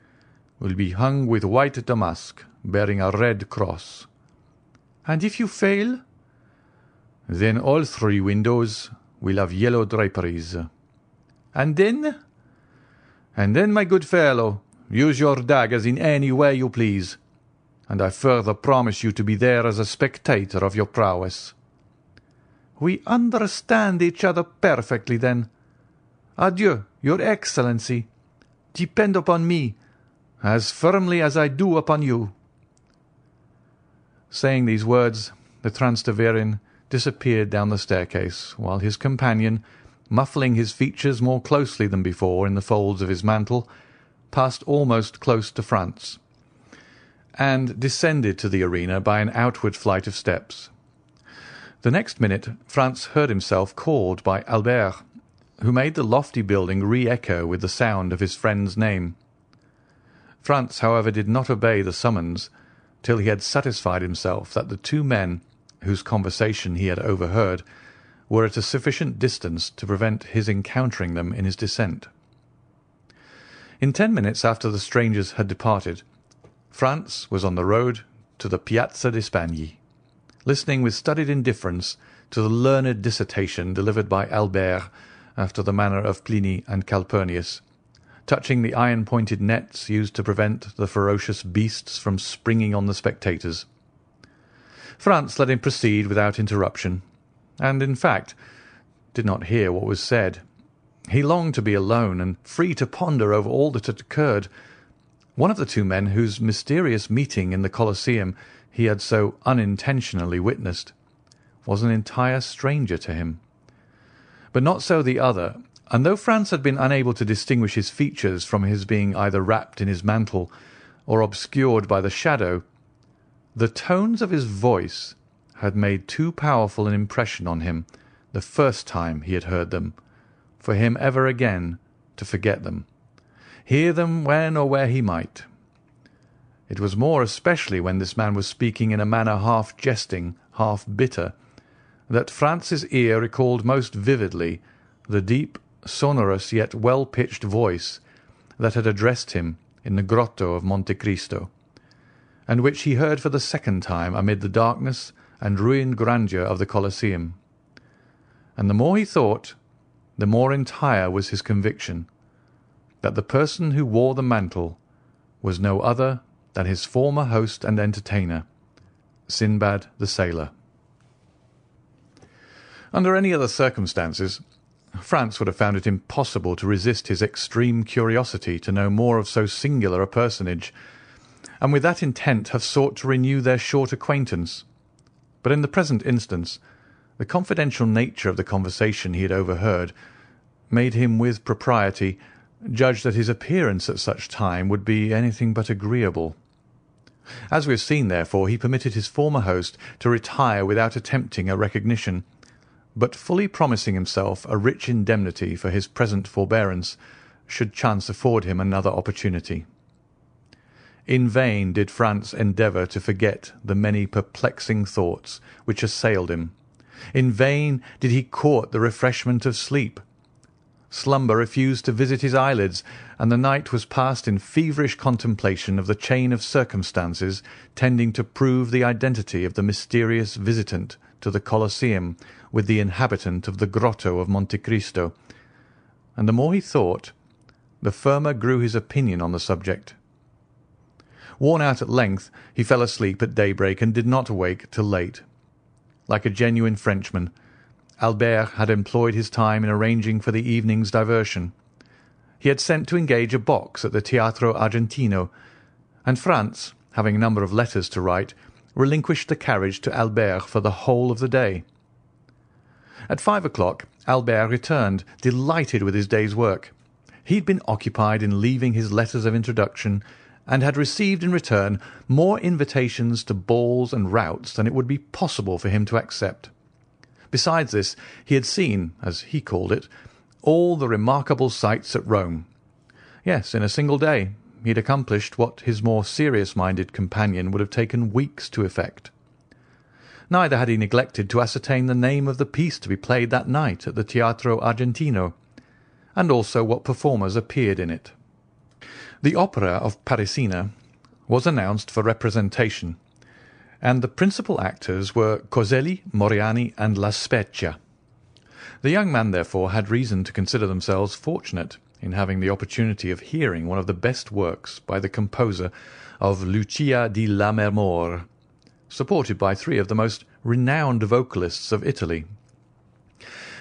Speaker 5: will be hung with white damask, bearing a red cross.
Speaker 2: And if you fail?
Speaker 5: Then all three windows will have yellow draperies.
Speaker 2: And then?
Speaker 5: And then, my good fellow, use your daggers in any way you please, and I further promise you to be there as a spectator of your prowess.
Speaker 2: We understand each other perfectly, then. Adieu, your Excellency. Depend upon me as firmly as I do upon you."
Speaker 4: Saying these words, the Transteverin disappeared down the staircase, while his companion, muffling his features more closely than before in the folds of his mantle, passed almost close to Franz, and descended to the arena by an outward flight of steps. The next minute Franz heard himself called by Albert, who made the lofty building re-echo with the sound of his friend's name. Franz, however, did not obey the summons till he had satisfied himself that the two men, whose conversation he had overheard, were at a sufficient distance to prevent his encountering them in his descent. In ten minutes after the strangers had departed, Franz was on the road to the Piazza di Spagna, listening with studied indifference to the learned dissertation delivered by Albert after the manner of Pliny and Calpurnius, touching the iron-pointed nets used to prevent the ferocious beasts from springing on the spectators. Franz let him proceed without interruption, and, in fact, did not hear what was said. He longed to be alone and free to ponder over all that had occurred. One of the two men whose mysterious meeting in the Colosseum he had so unintentionally witnessed was an entire stranger to him. But not so the other, and though Franz had been unable to distinguish his features from his being either wrapped in his mantle or obscured by the shadow, the tones of his voice had made too powerful an impression on him the first time he had heard them for him ever again to forget them, hear them when or where he might. It was more especially when this man was speaking in a manner half jesting, half bitter, that Franz's ear recalled most vividly the deep sonorous yet well-pitched voice that had addressed him in the grotto of Monte Cristo, and which he heard for the second time amid the darkness and ruined grandeur of the Colosseum. And the more he thought, the more entire was his conviction that the person who wore the mantle was no other than his former host and entertainer, Sinbad the sailor. Under any other circumstances Franz would have found it impossible to resist his extreme curiosity to know more of so singular a personage, and with that intent have sought to renew their short acquaintance. But in the present instance, the confidential nature of the conversation he had overheard made him with propriety judge that his appearance at such time would be anything but agreeable. As we have seen, therefore, he permitted his former host to retire without attempting a recognition, but fully promising himself a rich indemnity for his present forbearance should chance afford him another opportunity. In vain did Franz endeavour to forget the many perplexing thoughts which assailed him. In vain did he court the refreshment of sleep. Slumber refused to visit his eyelids, and the night was passed in feverish contemplation of the chain of circumstances tending to prove the identity of the mysterious visitant to the Colosseum with the inhabitant of the grotto of Monte Cristo. And the more he thought, the firmer grew his opinion on the subject. Worn out at length, he fell asleep at daybreak and did not awake till late. Like a genuine Frenchman, Albert had employed his time in arranging for the evening's diversion. He had sent to engage a box at the Teatro Argentino, and Franz, having a number of letters to write, relinquished the carriage to Albert for the whole of the day. At five o'clock Albert returned, delighted with his day's work. He had been occupied in leaving his letters of introduction and had received in return more invitations to balls and routs than it would be possible for him to accept. Besides this, he had seen, as he called it, all the remarkable sights at Rome. Yes, in a single day he had accomplished what his more serious-minded companion would have taken weeks to effect. Neither had he neglected to ascertain the name of the piece to be played that night at the Teatro Argentino, and also what performers appeared in it. The opera of Parisina was announced for representation, and the principal actors were Coselli, Moriani, and La Spezia. The young man, therefore, had reason to consider themselves fortunate in having the opportunity of hearing one of the best works by the composer of Lucia di Lammermoor, supported by three of the most renowned vocalists of Italy.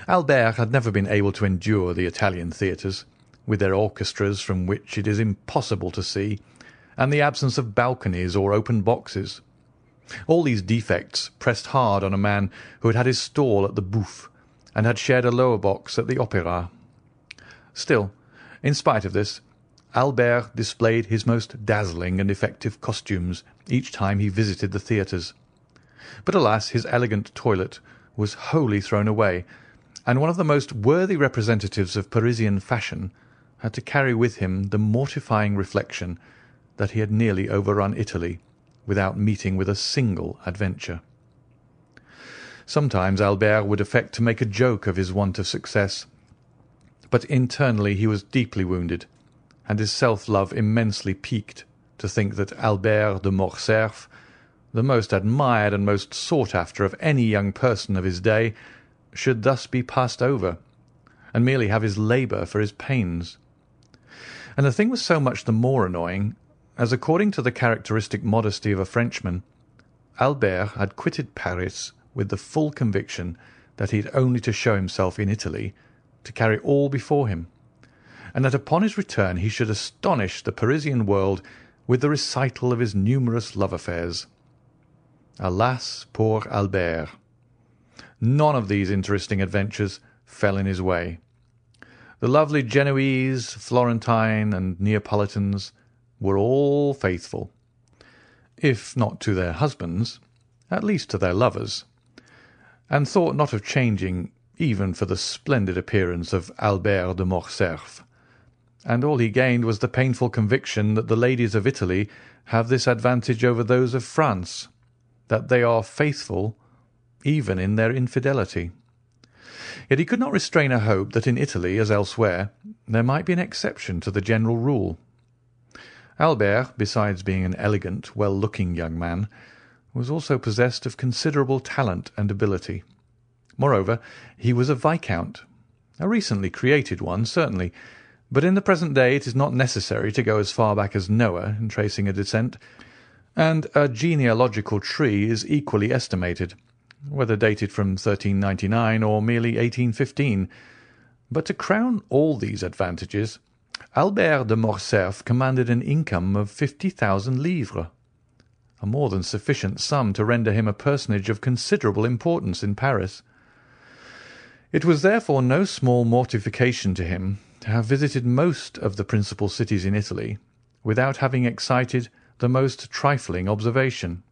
Speaker 4: Albert had never been able to endure the Italian theatres, with their orchestras from which it is impossible to see, and the absence of balconies or open boxes. All these defects pressed hard on a man who had had his stall at the Bouffe, and had shared a lower box at the Opera. Still, in spite of this, Albert displayed his most dazzling and effective costumes each time he visited the theatres. But alas, his elegant toilet was wholly thrown away, and one of the most worthy representatives of Parisian fashion had to carry with him the mortifying reflection that he had nearly overrun Italy without meeting with a single adventure. Sometimes Albert would affect to make a joke of his want of success, but internally he was deeply wounded, and his self-love immensely piqued to think that Albert de Morcerf, the most admired and most sought after of any young person of his day, should thus be passed over, and merely have his labour for his pains. And the thing was so much the more annoying, as according to the characteristic modesty of a Frenchman, Albert had quitted Paris with the full conviction that he had only to show himself in Italy to carry all before him, and that upon his return he should astonish the Parisian world with the recital of his numerous love affairs. Alas, poor Albert! None of these interesting adventures fell in his way. The lovely Genoese, Florentine, and Neapolitans were all faithful, if not to their husbands, at least to their lovers, and thought not of changing even for the splendid appearance of Albert de Morcerf, and all he gained was the painful conviction that the ladies of Italy have this advantage over those of France, that they are faithful even in their infidelity. Yet he could not restrain a hope that in Italy, as elsewhere, there might be an exception to the general rule. Albert, besides being an elegant, well-looking young man, was also possessed of considerable talent and ability. Moreover, he was a viscount, a recently created one, certainly, but in the present day it is not necessary to go as far back as Noah in tracing a descent, and a genealogical tree is equally estimated whether dated from 1399 or merely 1815. But to crown all these advantages, Albert de Morcerf commanded an income of fifty thousand livres, a more than sufficient sum to render him a personage of considerable importance in Paris. It was therefore no small mortification to him to have visited most of the principal cities in Italy without having excited the most trifling observation.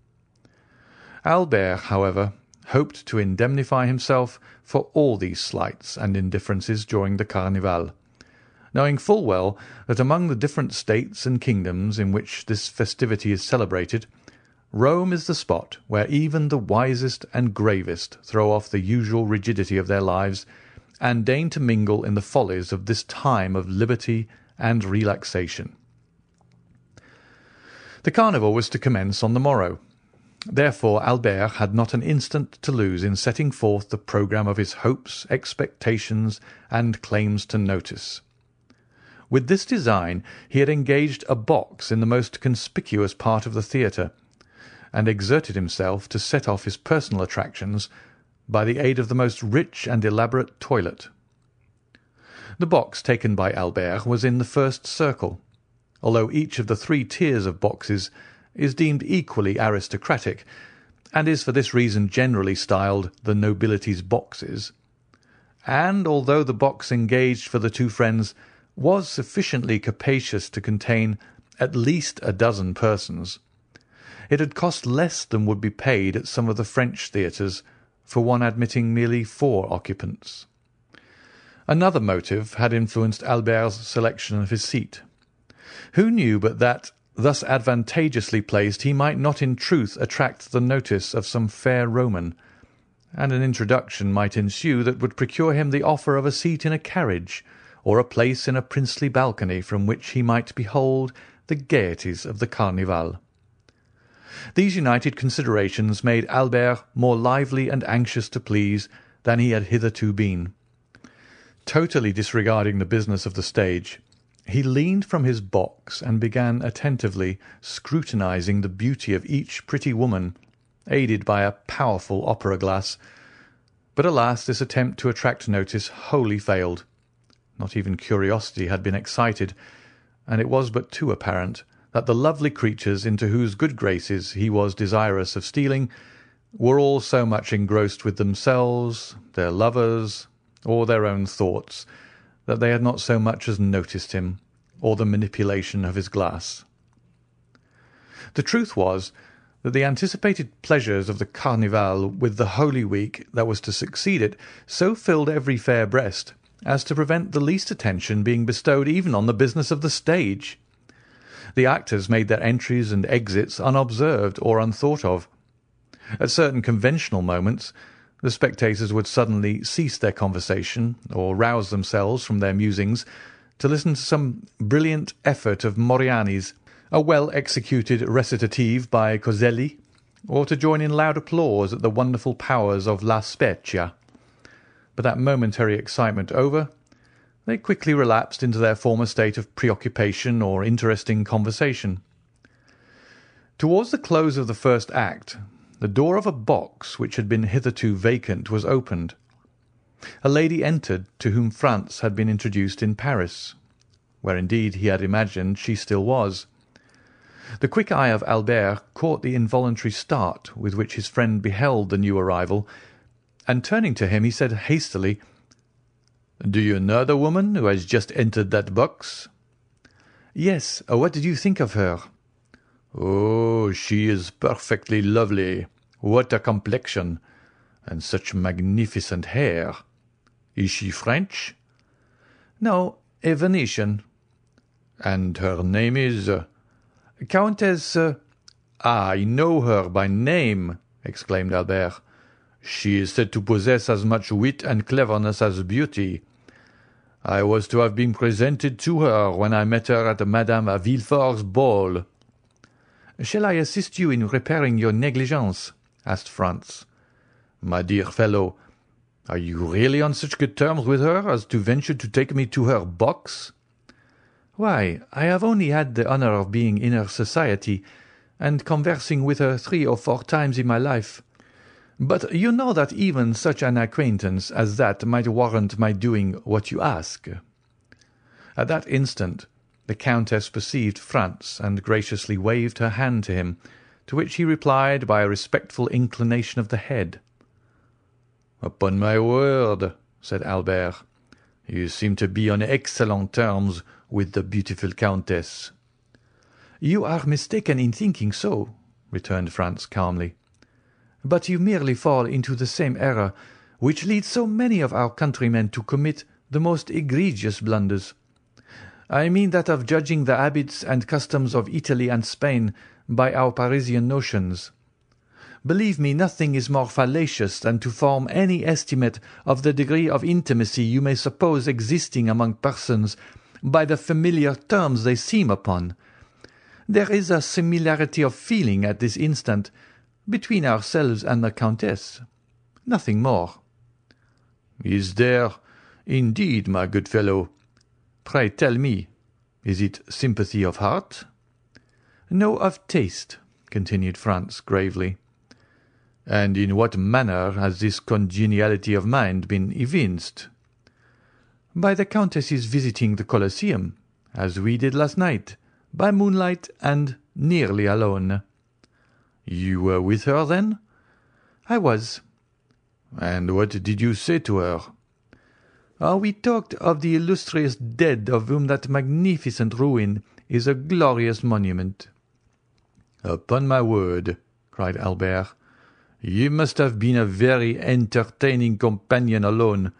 Speaker 4: Albert, however, hoped to indemnify himself for all these slights and indifferences during the Carnival, knowing full well that among the different states and kingdoms in which this festivity is celebrated, Rome is the spot where even the wisest and gravest throw off the usual rigidity of their lives and deign to mingle in the follies of this time of liberty and relaxation. The Carnival was to commence on the morrow. Therefore Albert had not an instant to lose in setting forth the programme of his hopes, expectations, and claims to notice. With this design he had engaged a box in the most conspicuous part of the theatre, and exerted himself to set off his personal attractions by the aid of the most rich and elaborate toilet. The box taken by Albert was in the first circle, although each of the three tiers of boxes is deemed equally aristocratic, and is for this reason generally styled the nobility's boxes. And although the box engaged for the two friends was sufficiently capacious to contain at least a dozen persons, it had cost less than would be paid at some of the French theatres for one admitting merely four occupants. Another motive had influenced Albert's selection of his seat. Who knew but that thus advantageously placed he might not in truth attract the notice of some fair Roman, and an introduction might ensue that would procure him the offer of a seat in a carriage, or a place in a princely balcony from which he might behold the gaieties of the Carnival. These united considerations made Albert more lively and anxious to please than he had hitherto been. Totally disregarding the business of the stage, he leaned from his box and began attentively scrutinising the beauty of each pretty woman, aided by a powerful opera glass. But alas, this attempt to attract notice wholly failed. Not even curiosity had been excited, and it was but too apparent that the lovely creatures into whose good graces he was desirous of stealing were all so much engrossed with themselves, their lovers, or their own thoughts, that they had not so much as noticed him, or the manipulation of his glass. The truth was that the anticipated pleasures of the Carnival with the Holy Week that was to succeed it so filled every fair breast as to prevent the least attention being bestowed even on the business of the stage. The actors made their entries and exits unobserved or unthought of. At certain conventional moments the spectators would suddenly cease their conversation or rouse themselves from their musings to listen to some brilliant effort of Moriani's, a well executed recitative by Coselli, or to join in loud applause at the wonderful powers of La Spezia. But that momentary excitement over, they quickly relapsed into their former state of preoccupation or interesting conversation. Towards the close of the first act the door of a box which had been hitherto vacant was opened. A lady entered to whom Franz had been introduced in Paris, where indeed he had imagined she still was. The quick eye of Albert caught the involuntary start with which his friend beheld the new arrival, and turning to him he said hastily, "Do you know the woman who has just entered that box?"
Speaker 2: "Yes. Uh, what did you think of her?"
Speaker 4: Oh, she is perfectly lovely. What a complexion! And such magnificent hair. Is she French?"
Speaker 2: "No, a Venetian."
Speaker 4: "And her name is?"
Speaker 2: Uh, "Countess—" uh,
Speaker 4: "Ah, I know her by name!" exclaimed Albert. "She is said to possess as much wit and cleverness as beauty. I was to have been presented to her when I met her at Madame Villefort's ball.
Speaker 2: "Shall I assist you in repairing your negligence?" asked Franz.
Speaker 4: "My dear fellow, are you really on such good terms with her as to venture to take me to her box?"
Speaker 2: "Why, I have only had the honour of being in her society, and conversing with her three or four times in my life. But you know that even such an acquaintance as that might warrant my doing what you ask." At that instant the Countess perceived Franz and graciously waved her hand to him, to which he replied by a respectful inclination of the head.
Speaker 4: "Upon my word," said Albert, "you seem to be on excellent terms with the beautiful Countess."
Speaker 2: "You are mistaken in thinking so," returned Franz calmly. "But you merely fall into the same error which leads so many of our countrymen to commit the most egregious blunders.
Speaker 4: I mean that of judging the habits and customs of Italy and Spain by our Parisian notions. Believe me, nothing is more fallacious than to form any estimate of the degree of intimacy you may suppose existing among persons by the familiar terms they seem upon. There is a similarity of feeling at this instant between ourselves and the Countess. Nothing more.
Speaker 6: Is there, indeed, my good fellow? Pray tell me, is it sympathy of heart?
Speaker 4: No, of taste, continued Franz gravely.
Speaker 6: And in what manner has this congeniality of mind been evinced?
Speaker 4: By the Countess's visiting the Colosseum, as we did last night, by moonlight and nearly alone.
Speaker 6: You were with her, then?
Speaker 4: I was.
Speaker 6: And what did you say to her?
Speaker 4: Oh, we talked of the illustrious dead of whom that magnificent ruin is a glorious monument.
Speaker 6: Upon my word, cried Albert, you must have been a very entertaining companion alone,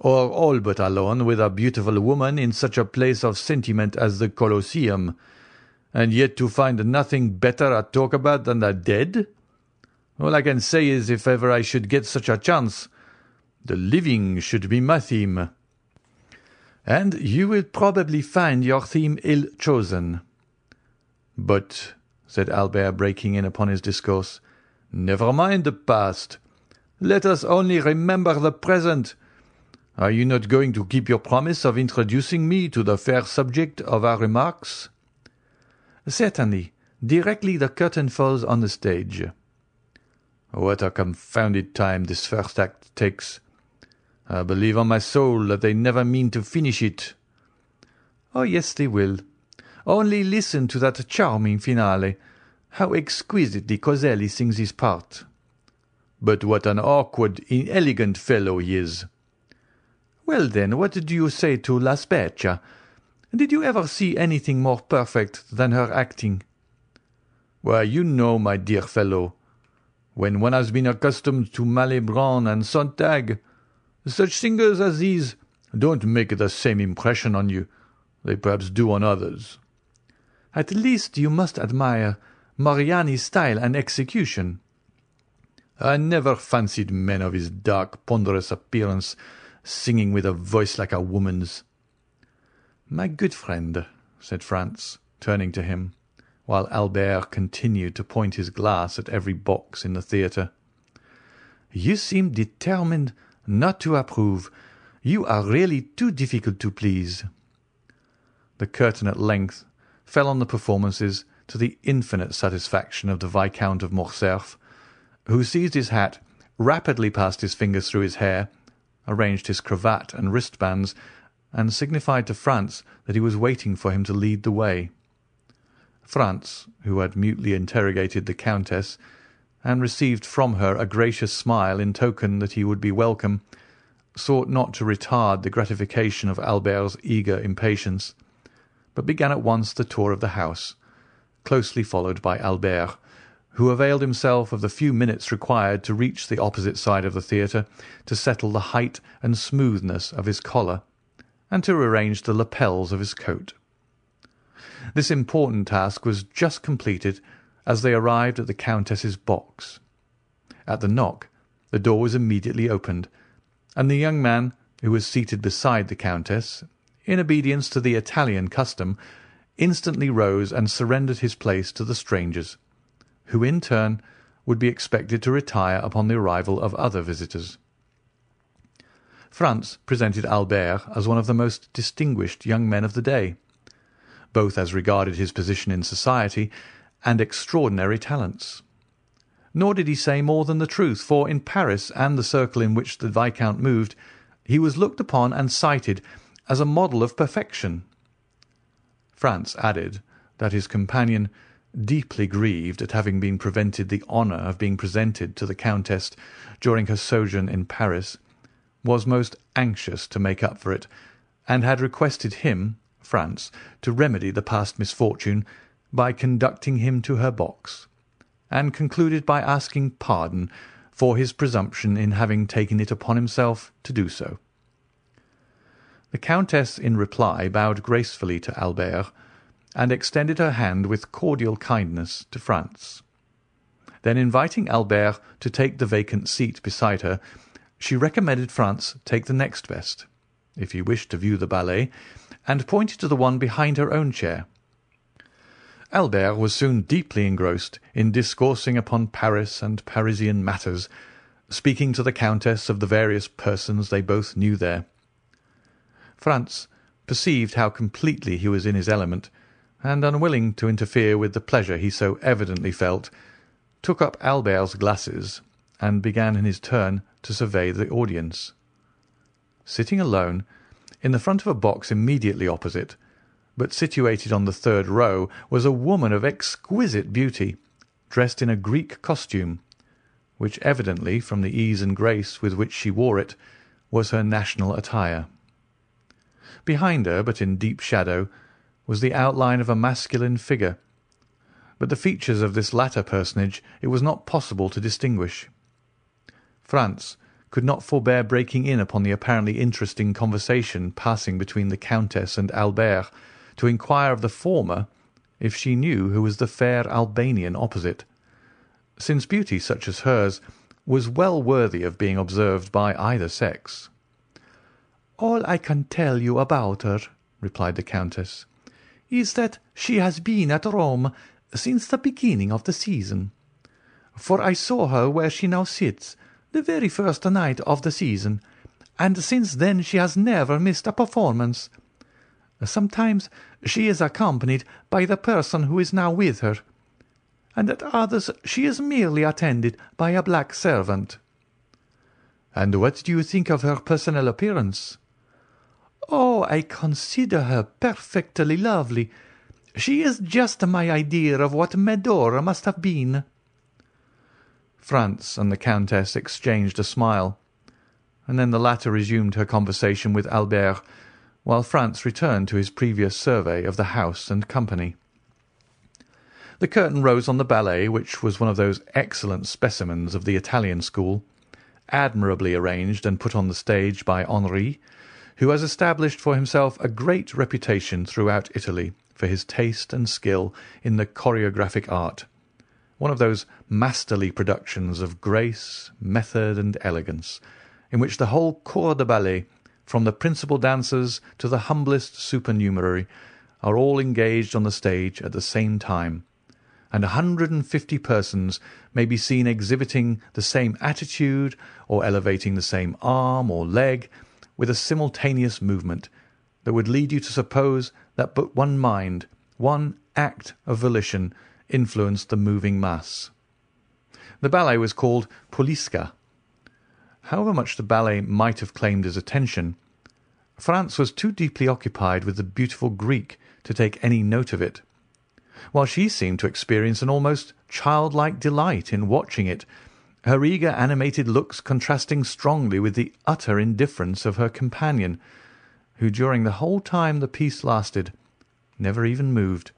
Speaker 6: or all but alone with a beautiful woman in such a place of sentiment as the Colosseum, and yet to find nothing better to talk about than the dead. All I can say is, if ever I should get such a chance, the living should be my theme.
Speaker 4: And you will probably find your theme ill chosen.
Speaker 6: But, said Albert, breaking in upon his discourse, never mind the past. Let us only remember the present. Are you not going to keep your promise of introducing me to the fair subject of our remarks?
Speaker 4: Certainly, directly the curtain falls on the stage.
Speaker 6: What a confounded time this first act takes! I believe on my soul that they never mean to finish it.
Speaker 4: Oh, yes, they will. Only listen to that charming finale. How exquisitely Coselli sings his part.
Speaker 6: But what an awkward, inelegant fellow he is.
Speaker 4: Well, then, what do you say to La? Did you ever see anything more perfect than her acting?
Speaker 6: Why, you know, my dear fellow, when one has been accustomed to Malibran and Sontag, such singers as these don't make the same impression on you. They perhaps do on others.
Speaker 4: At least you must admire Moriani's style and execution.
Speaker 6: I never fancied men of his dark, ponderous appearance singing with a voice like a woman's.
Speaker 4: My good friend, said Franz, turning to him, while Albert continued to point his glass at every box in the theatre, you seem determined not to approve. You are really too difficult to please. The curtain at length fell on the performances to the infinite satisfaction of the Viscount of Morcerf, who seized his hat, rapidly passed his fingers through his hair, arranged his cravat and wristbands, and signified to Franz that he was waiting for him to lead the way. Franz, who had mutely interrogated the Countess, and received from her a gracious smile in token that he would be welcome, sought not to retard the gratification of Albert's eager impatience, but began at once the tour of the house, closely followed by Albert, who availed himself of the few minutes required to reach the opposite side of the theatre to settle the height and smoothness of his collar, and to arrange the lapels of his coat. This important task was just completed as they arrived at the Countess's box. At the knock the door was immediately opened, and the young man, who was seated beside the Countess, in obedience to the Italian custom, instantly rose and surrendered his place to the strangers, who in turn would be expected to retire upon the arrival of other visitors. Franz presented Albert as one of the most distinguished young men of the day, both as regarded his position in society and extraordinary talents. Nor did he say more than the truth, for in Paris and the circle in which the Viscount moved, he was looked upon and cited as a model of perfection. Franz added that his companion, deeply grieved at having been prevented the honour of being presented to the Countess during her sojourn in Paris, was most anxious to make up for it, and had requested him, Franz, to remedy the past misfortune by conducting him to her box, and concluded by asking pardon for his presumption in having taken it upon himself to do so. The Countess in reply bowed gracefully to Albert, and extended her hand with cordial kindness to Franz. Then inviting Albert to take the vacant seat beside her, she recommended Franz take the next best, if he wished to view the ballet, and pointed to the one behind her own chair. Albert was soon deeply engrossed in discoursing upon Paris and Parisian matters, speaking to the Countess of the various persons they both knew there. Franz perceived how completely he was in his element, and unwilling to interfere with the pleasure he so evidently felt, took up Albert's glasses, and began in his turn to survey the audience. Sitting alone, in the front of a box immediately opposite, but situated on the third row, was a woman of exquisite beauty, dressed in a Greek costume, which evidently, from the ease and grace with which she wore it, was her national attire. Behind her, but in deep shadow, was the outline of a masculine figure, but the features of this latter personage it was not possible to distinguish. Franz could not forbear breaking in upon the apparently interesting conversation passing between the Countess and Albert, to inquire of the former if she knew who was the fair Albanian opposite, since beauty such as hers was well worthy of being observed by either sex.
Speaker 5: "All I can tell you about her," replied the Countess, "is that she has been at Rome since the beginning of the season, for I saw her where she now sits the very first night of the season, and since then she has never missed a performance. Sometimes she is accompanied by the person who is now with her, and at others she is merely attended by a black servant."
Speaker 4: "And what do you think of her personal appearance?"
Speaker 5: "Oh, I consider her perfectly lovely. She is just my idea of what Medora must have been."
Speaker 4: Franz and the Countess exchanged a smile, and then the latter resumed her conversation with Albert, while Franz returned to his previous survey of the house and company. The curtain rose on the ballet, which was one of those excellent specimens of the Italian school, admirably arranged and put on the stage by Henri who has established for himself a great reputation throughout Italy for his taste and skill in the choreographic art, one of those masterly productions of grace, method, and elegance, in which the whole corps de ballet, from the principal dancers to the humblest supernumerary, are all engaged on the stage at the same time, and a hundred and fifty persons may be seen exhibiting the same attitude or elevating the same arm or leg with a simultaneous movement that would lead you to suppose that but one mind, one act of volition, influenced the moving mass. The ballet was called Poliska. However much the ballet might have claimed his attention, Franz was too deeply occupied with the beautiful Greek to take any note of it, while she seemed to experience an almost childlike delight in watching it her eager animated looks contrasting strongly with the utter indifference of her companion, who during the whole time the piece lasted never even moved,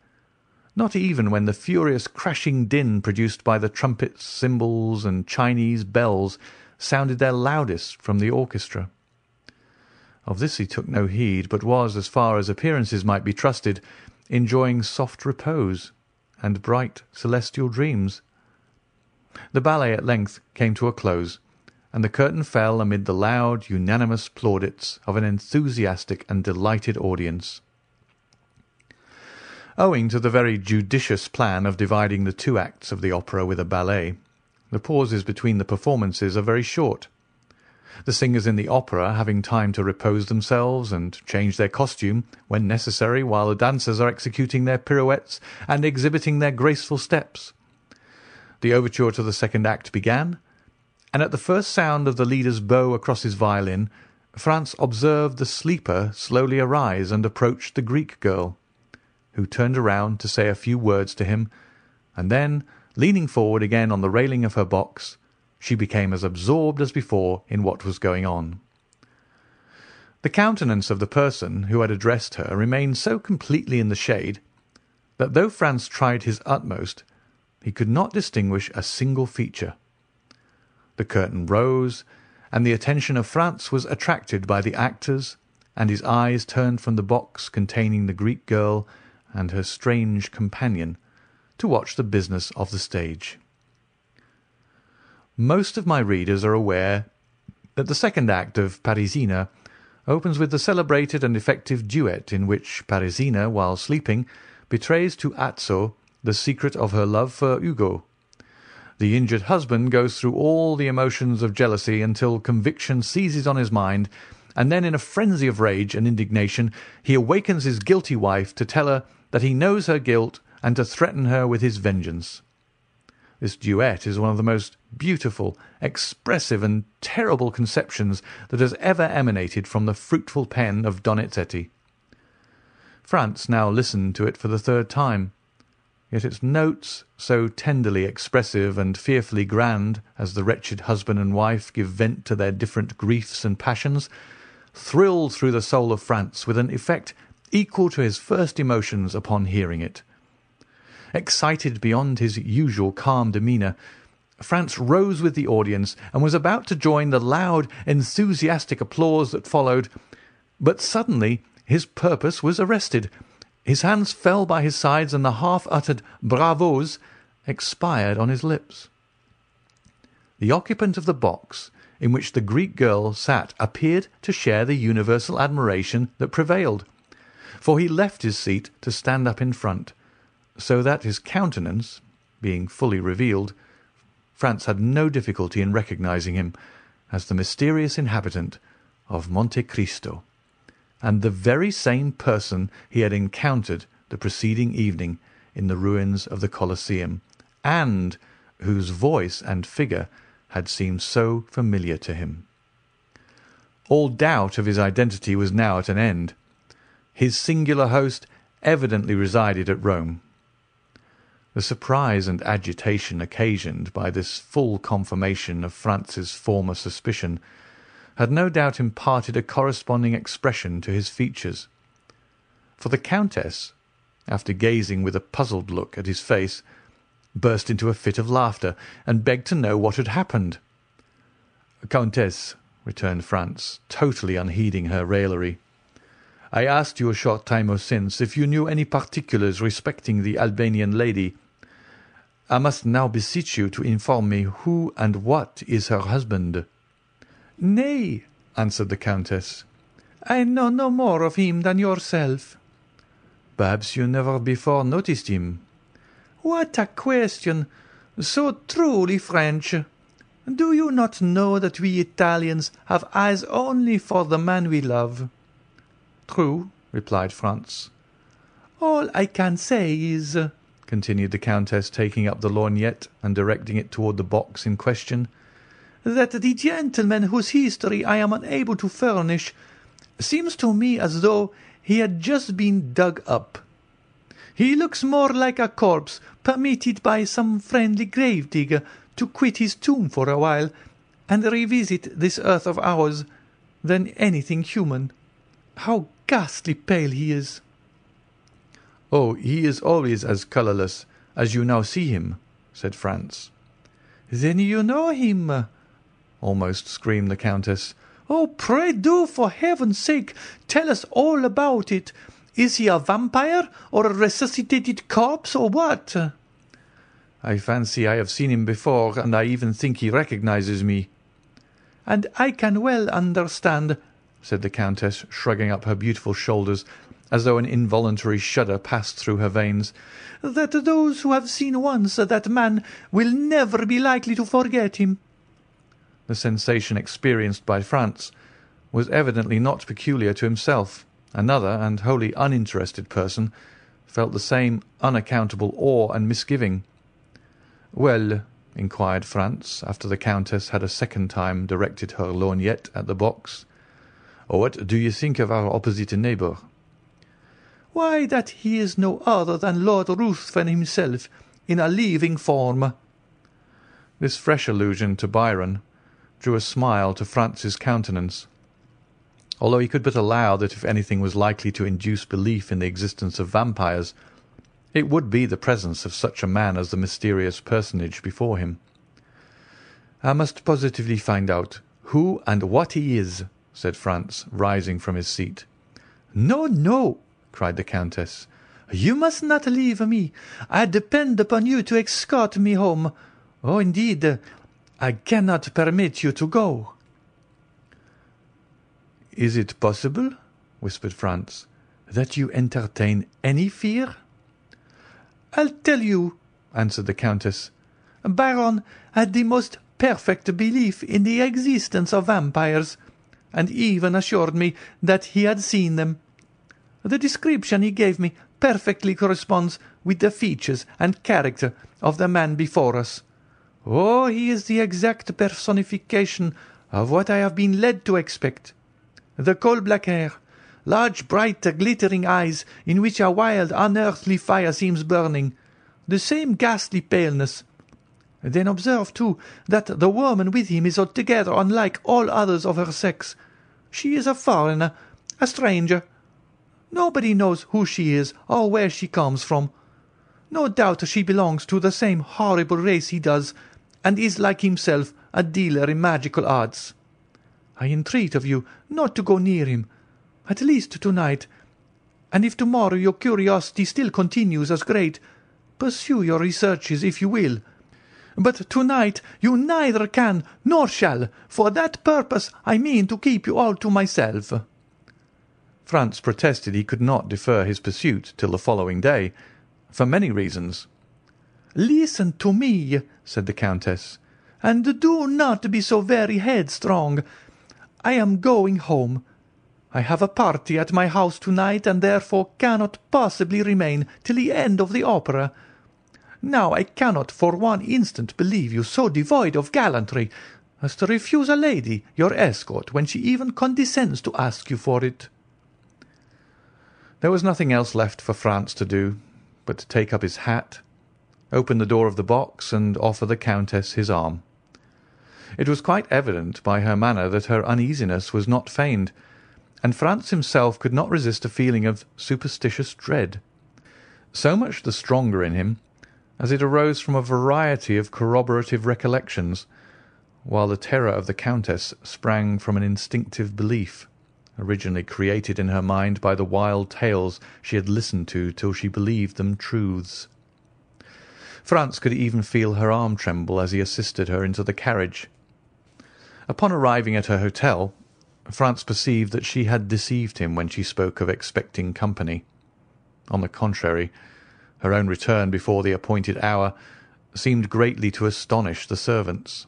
Speaker 4: not even when the furious crashing din produced by the trumpets, cymbals, and Chinese bells sounded their loudest from the orchestra. Of this he took no heed, but was, as far as appearances might be trusted, enjoying soft repose and bright celestial dreams. The ballet at length came to a close, and the curtain fell amid the loud, unanimous plaudits of an enthusiastic and delighted audience. Owing to the very judicious plan of dividing the two acts of the opera with a ballet, the pauses between the performances are very short. The singers in the opera having time to repose themselves and change their costume when necessary while the dancers are executing their pirouettes and exhibiting their graceful steps. The overture to the second act began, and at the first sound of the leader's bow across his violin, Franz observed the sleeper slowly arise and approach the Greek girl, who turned around to say a few words to him, and then, leaning forward again on the railing of her box, she became as absorbed as before in what was going on. The countenance of the person who had addressed her remained so completely in the shade that though Franz tried his utmost he could not distinguish a single feature. The curtain rose, and the attention of Franz was attracted by the actors, and his eyes turned from the box containing the Greek girl and her strange companion to watch the business of the stage. Most of my readers are aware that the second act of Parisina opens with the celebrated and effective duet in which Parisina, while sleeping, betrays to Azzo the secret of her love for Ugo. The injured husband goes through all the emotions of jealousy until conviction seizes on his mind, and then in a frenzy of rage and indignation he awakens his guilty wife to tell her that he knows her guilt and to threaten her with his vengeance. This duet is one of the most beautiful, expressive, and terrible conceptions that has ever emanated from the fruitful pen of Donizetti. Franz now listened to it for the third time, yet its notes, so tenderly expressive and fearfully grand as the wretched husband and wife give vent to their different griefs and passions, thrilled through the soul of Franz with an effect equal to his first emotions upon hearing it. Excited beyond his usual calm demeanour, Franz rose with the audience and was about to join the loud, enthusiastic applause that followed, but suddenly his purpose was arrested. His hands fell by his sides, and the half-uttered bravos expired on his lips. The occupant of the box in which the Greek girl sat appeared to share the universal admiration that prevailed, for he left his seat to stand up in front, so that his countenance being fully revealed, Franz had no difficulty in recognising him as the mysterious inhabitant of Monte Cristo, and the very same person he had encountered the preceding evening in the ruins of the Colosseum, and whose voice and figure had seemed so familiar to him. All doubt of his identity was now at an end. His singular host evidently resided at Rome. The surprise and agitation occasioned by this full confirmation of Franz's former suspicion had no doubt imparted a corresponding expression to his features, for the Countess, after gazing with a puzzled look at his face, burst into a fit of laughter, and begged to know what had happened. "Countess," returned Franz, totally unheeding her raillery, "I asked you a short time or since if you knew any particulars respecting the Albanian lady. I must now beseech you to inform me who and what is her husband."
Speaker 5: "Nay," answered the Countess, "I know no more of him than yourself."
Speaker 4: "Perhaps you never before noticed him."
Speaker 5: "What a question! So truly French! Do you not know that we Italians have eyes only for the man we love?"
Speaker 4: "True," replied Franz.
Speaker 5: "All I can say is uh, continued the Countess, taking up the lorgnette and directing it toward the box in question, "that the gentleman whose history I am unable to furnish seems to me as though he had just been dug up. He looks more like a corpse permitted by some friendly grave digger to quit his tomb for a while and revisit this earth of ours than anything human. How ghastly pale he is!
Speaker 4: "Oh, he is always as colourless as you now see him," said Franz.
Speaker 5: "Then you know him!" almost screamed the Countess. "Oh, pray do, for heaven's sake, tell us all about it. Is he a vampire, or a resuscitated corpse, or what?"
Speaker 4: "I fancy I have seen him before, and I even think he recognises me."
Speaker 5: "And I can well understand," said the Countess, shrugging up her beautiful shoulders as though an involuntary shudder passed through her veins, that those who have seen once that man will never be likely to forget him."
Speaker 4: The sensation experienced by Franz was evidently not peculiar to himself. Another, and wholly uninterested person, felt the same unaccountable awe and misgiving. "Well," inquired Franz, after the Countess had a second time directed her lorgnette at the box, Oh, "what do you think of our opposite neighbour?"
Speaker 5: Why, that he is no other than Lord Ruthven himself, in a living form."
Speaker 4: This fresh allusion to Byron drew a smile to Franz's countenance, although he could but allow that if anything was likely to induce belief in the existence of vampires, it would be the presence of such a man as the mysterious personage before him. "I must positively find out who and what he is,"
Speaker 7: said Franz, rising from his seat.
Speaker 4: "No, no!" cried the Countess. "You must not leave me. I depend upon you to escort me home. Oh, indeed, I cannot permit you to go."
Speaker 7: "Is it possible," whispered Franz, "that you entertain any fear?"
Speaker 4: "I'll tell you," answered the Countess. "Byron had the most perfect belief in the existence of vampires, and even assured me that he had seen them. The description he gave me perfectly corresponds with the features and character of the man before us. Oh, he is the exact personification of what I have been led to expect. The coal-black hair, large bright glittering eyes in which a wild unearthly fire seems burning, the same ghastly paleness. Then observe, too, that the woman with him is altogether unlike all others of her sex. She is a foreigner, a stranger. Nobody knows who she is or where she comes from. No doubt she belongs to the same horrible race he does, and is like himself a dealer in magical arts. I entreat of you not to go near him, at least to-night, and if to-morrow your curiosity still continues as great, pursue your researches if you will. But to-night you neither can nor shall. For that purpose I mean to keep you all to myself."
Speaker 7: Franz protested he could not defer his pursuit till the following day, for many reasons.
Speaker 4: "Listen to me," said the Countess, "and do not be so very headstrong. I am going home. I have a party at my house to-night, and therefore cannot possibly remain till the end of the opera. Now I cannot for one instant believe you so devoid of gallantry as to refuse a lady your escort when she even condescends to ask you for it."
Speaker 7: There was nothing else left for Franz to do but to take up his hat, open the door of the box, and offer the Countess his arm. It was quite evident by her manner that her uneasiness was not feigned, and Franz himself could not resist a feeling of superstitious dread. So much the stronger in him, as it arose from a variety of corroborative recollections, while the terror of the Countess sprang from an instinctive belief originally created in her mind by the wild tales she had listened to till she believed them truths. Franz could even feel her arm tremble as he assisted her into the carriage. Upon arriving at her hotel, Franz perceived that she had deceived him when she spoke of expecting company. On the contrary, her own return before the appointed hour seemed greatly to astonish the servants.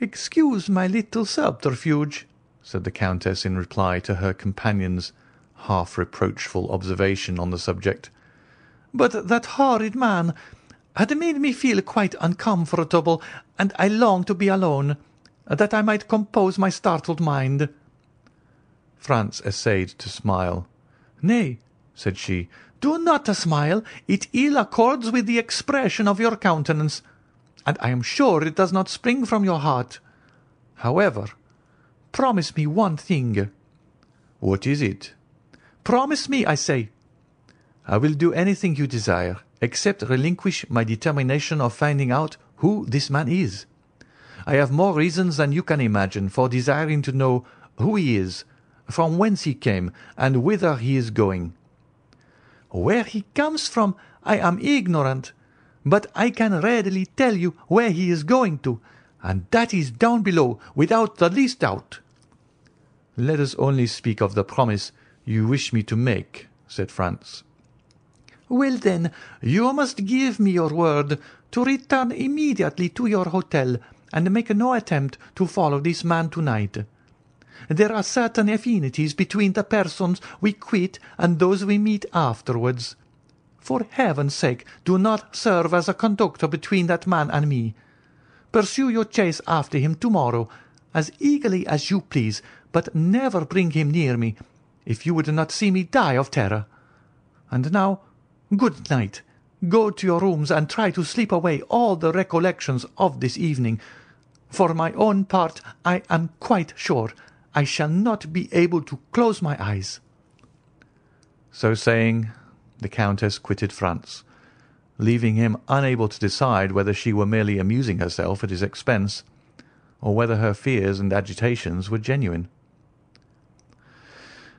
Speaker 4: "Excuse my little subterfuge," said the Countess in reply to her companion's half reproachful observation on the subject. "But that horrid man had made me feel quite uncomfortable, and I longed to be alone, that I might compose my startled mind."
Speaker 7: Franz essayed to smile.
Speaker 4: "Nay," said she, "do not smile. It ill accords with the expression of your countenance, and I am sure it does not spring from your heart. However, Promise me one thing."
Speaker 7: "What is it?"
Speaker 4: "Promise me, I say."
Speaker 7: "I will do anything you desire, except relinquish my determination of finding out who this man is. I have more reasons than you can imagine for desiring to know who he is, from whence he came, and whither he is going."
Speaker 4: "Where he comes from I am ignorant, but I can readily tell you where he is going to, and that is down below, without the least doubt.
Speaker 7: "Let us only speak of the promise you wish me to make," said Franz.
Speaker 4: "Well, then, you must give me your word to return immediately to your hotel, and make no attempt to follow this man to-night. There are certain affinities between the persons we quit and those we meet afterwards. For heaven's sake do not serve as a conductor between that man and me. Pursue your chase after him to-morrow, as eagerly as you please but never bring him near me, if you would not see me die of terror. And now, good night. Go to your rooms and try to sleep away all the recollections of this evening. For my own part, I am quite sure I shall not be able to close my eyes."
Speaker 7: So saying, the Countess quitted Franz, leaving him unable to decide whether she were merely amusing herself at his expense, or whether her fears and agitations were genuine.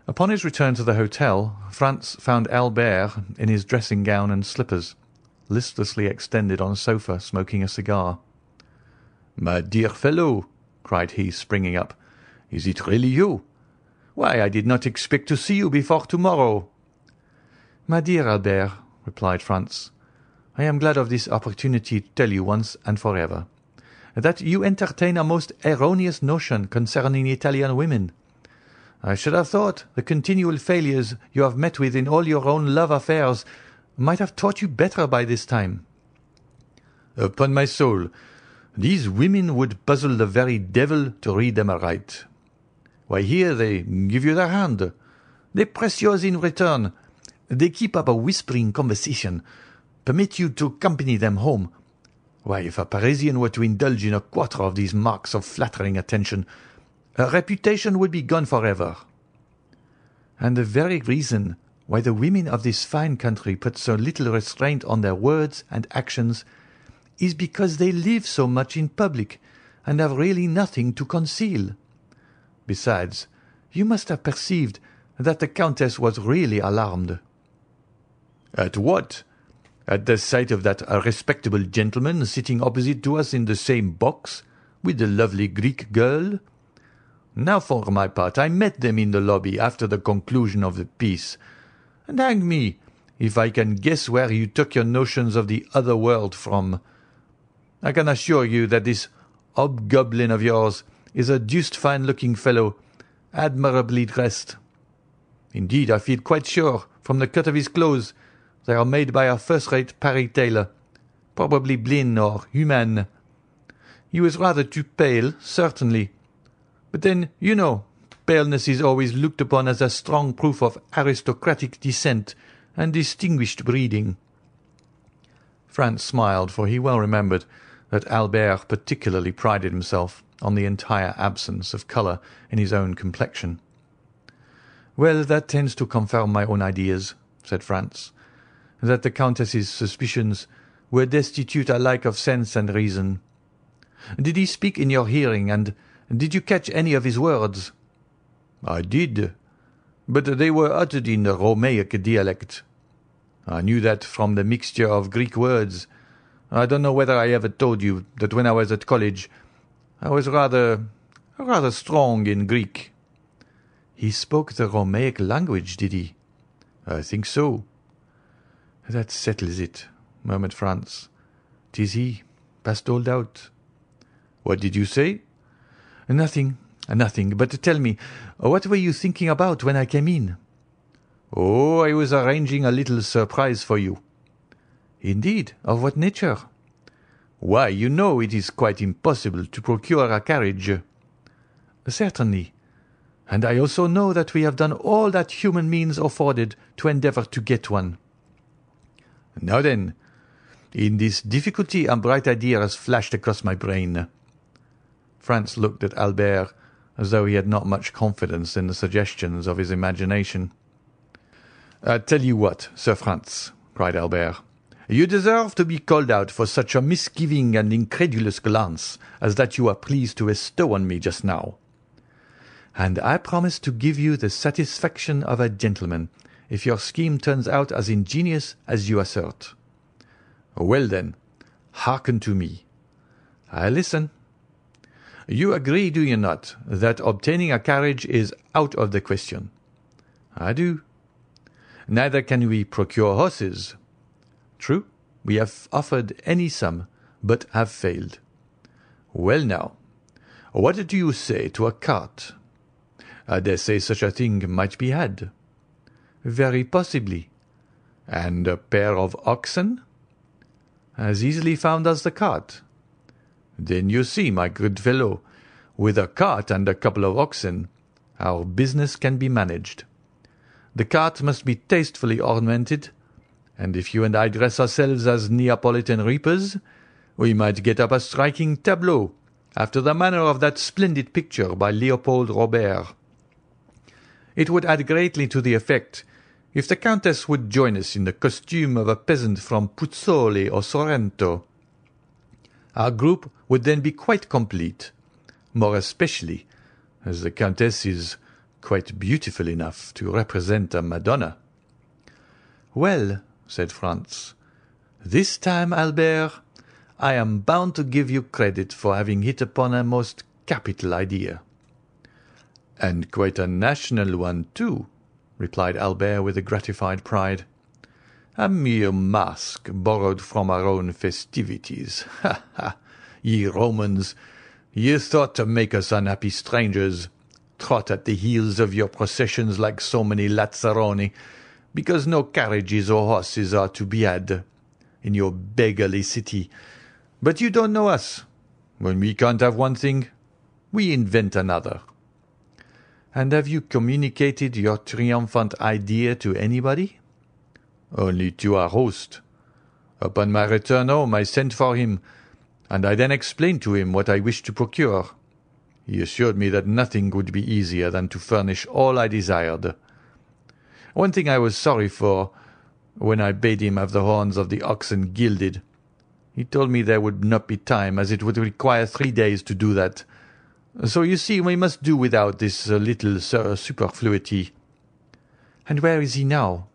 Speaker 8: Upon his return to the hotel, Franz found Albert in his dressing gown and slippers, listlessly extended on a sofa, smoking a cigar.
Speaker 4: "My dear fellow," cried he, springing up, "is it really you? Why, I did not expect to see you before to-morrow."
Speaker 8: "My dear Albert," replied Franz, "I am glad of this opportunity to tell you once and for ever that you entertain a most erroneous notion concerning Italian women. I should have thought the continual failures you have met with in all your own love affairs might have taught you better by this time."
Speaker 4: "Upon my soul, these women would puzzle the very devil to read them aright. Why, here they give you their hand, they press yours in return, they keep up a whispering conversation, permit you to accompany them home. Why, if a Parisian were to indulge in a quarter of these marks of flattering attention, her reputation would be gone for ever.
Speaker 8: And the very reason why the women of this fine country put so little restraint on their words and actions is because they live so much in public and have really nothing to conceal. Besides, you must have perceived that the Countess was really alarmed."
Speaker 4: "At what? At the sight of that respectable gentleman sitting opposite to us in the same box with the lovely Greek girl? Now, for my part, I met them in the lobby after the conclusion of the piece, and hang me if I can guess where you took your notions of the other world from. I can assure you that this hobgoblin of yours is a deuced fine-looking fellow, admirably dressed. Indeed, I feel quite sure, from the cut of his clothes, they are made by a first-rate Paris tailor, probably Blin or Humann. He was rather too pale, certainly, but then, you know, paleness is always looked upon as a strong proof of aristocratic descent and distinguished breeding." Franz smiled, for he well remembered that Albert particularly prided himself on the entire absence of colour in his own complexion. "Well, that tends to confirm my own ideas," said Franz, "that the Countess's suspicions were destitute alike of sense and reason. Did he speak in your hearing, and did you catch any of his words?" "I did, but they were uttered in the Romaic dialect. I knew that from the mixture of Greek words. I don't know whether I ever told you that when I was at college I was rather rather strong in Greek."
Speaker 8: "He spoke the Romaic language, did he?"
Speaker 4: "I think so."
Speaker 8: "That settles it," murmured Franz. "'Tis he, past all doubt."
Speaker 4: "What did you say?
Speaker 8: "Nothing, nothing. But tell me, what were you thinking about when I came in?"
Speaker 4: "Oh, I was arranging a little surprise for you."
Speaker 8: "Indeed! Of what nature?"
Speaker 4: "Why, you know it is quite impossible to procure a carriage."
Speaker 8: "Certainly. And I also know that we have done all that human means afforded to endeavour to get one."
Speaker 4: "Now then, in this difficulty a bright idea has flashed across my brain.
Speaker 8: Franz looked at Albert as though he had not much confidence in the suggestions of his imagination.
Speaker 4: "I tell you what, Sir Franz," cried Albert, "you deserve to be called out for such a misgiving and incredulous glance as that you are pleased to bestow on me just now."
Speaker 8: "And I promise to give you the satisfaction of a gentleman if your scheme turns out as ingenious as you assert."
Speaker 4: "Well, then, hearken to me."
Speaker 8: "I listen.
Speaker 4: You agree, do you not, that obtaining a carriage is out of the question?"
Speaker 8: "I do."
Speaker 4: "Neither can we procure horses."
Speaker 8: "True. We have offered any sum, but have failed."
Speaker 4: "Well, now, what do you say to a cart? I dare say such a thing might be had."
Speaker 8: "Very possibly."
Speaker 4: "And a pair of oxen?"
Speaker 8: "As easily found as the cart.
Speaker 4: Then you see, my good fellow, with a cart and a couple of oxen, our business can be managed. The cart must be tastefully ornamented, and if you and I dress ourselves as Neapolitan reapers, we might get up a striking tableau after the manner of that splendid picture by Leopold Robert. It would add greatly to the effect if the Countess would join us in the costume of a peasant from Puzzoli or Sorrento. Our group would then be quite complete, more especially as the Countess is quite beautiful enough to represent a Madonna.
Speaker 9: Well, said Franz, this time, Albert, I am bound to give you credit for having hit upon a most capital idea.
Speaker 4: And quite a national one, too, replied Albert with a gratified pride. A mere mask borrowed from our own festivities. *laughs* Ha, ha! Ye Romans, ye thought to make us unhappy strangers, trot at the heels of your processions like so many lazzaroni, because no carriages or horses are to be had in your beggarly city. But you don't know us. When we can't have one thing, we invent another.
Speaker 9: And have you communicated your triumphant idea to anybody?
Speaker 4: Only to our host. Upon my return home I sent for him, and I then explained to him what I wished to procure. He assured me that nothing would be easier than to furnish all I desired. One thing I was sorry for, when I bade him have the horns of the oxen gilded. He told me there would not be time, as it would require three days to do that. So you see we must do without this uh, little uh, superfluity.
Speaker 9: And where is he now?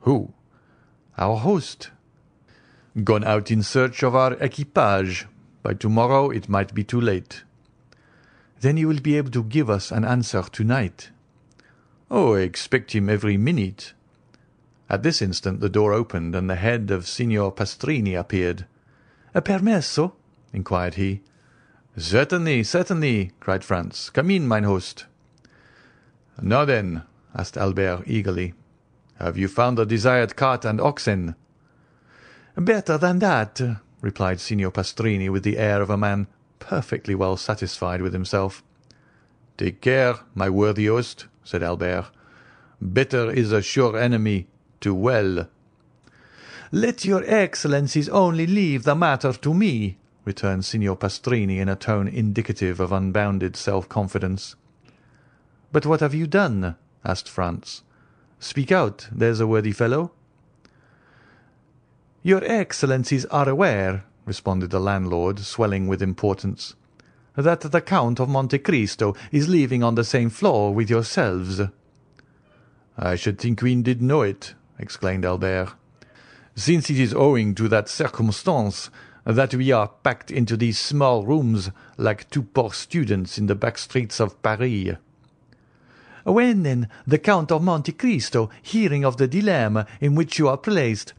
Speaker 4: Who?
Speaker 9: Our host.
Speaker 4: Gone out in search of our equipage. By tomorrow it might be too late.
Speaker 9: Then you will be able to give us an answer tonight.
Speaker 4: Oh, I expect him every minute. At this instant the door opened, and the head of Signor Pastrini appeared.
Speaker 9: A permesso?
Speaker 4: inquired he. Certainly, certainly, cried Franz. Come in, mine host. Now then, asked Albert eagerly, have you found the desired cart and oxen?
Speaker 9: Better than that, replied Signor Pastrini with the air of a man perfectly well satisfied with himself.
Speaker 4: Take care, my worthy host, said Albert. Better is a sure enemy to well.
Speaker 9: Let your excellencies only leave the matter to me, returned Signor Pastrini in a tone indicative of unbounded self-confidence.
Speaker 4: But what have you done? asked Franz. Speak out, there's a worthy fellow.
Speaker 9: Your excellencies are aware, responded the landlord, swelling with importance, that the Count of Monte Cristo is living on the same floor with yourselves.
Speaker 4: I should think we did know it, exclaimed Albert, since it is owing to that circumstance that we are packed into these small rooms like two poor students in the back streets of Paris.
Speaker 9: When, then, the Count of Monte Cristo, hearing of the dilemma in which you are placed,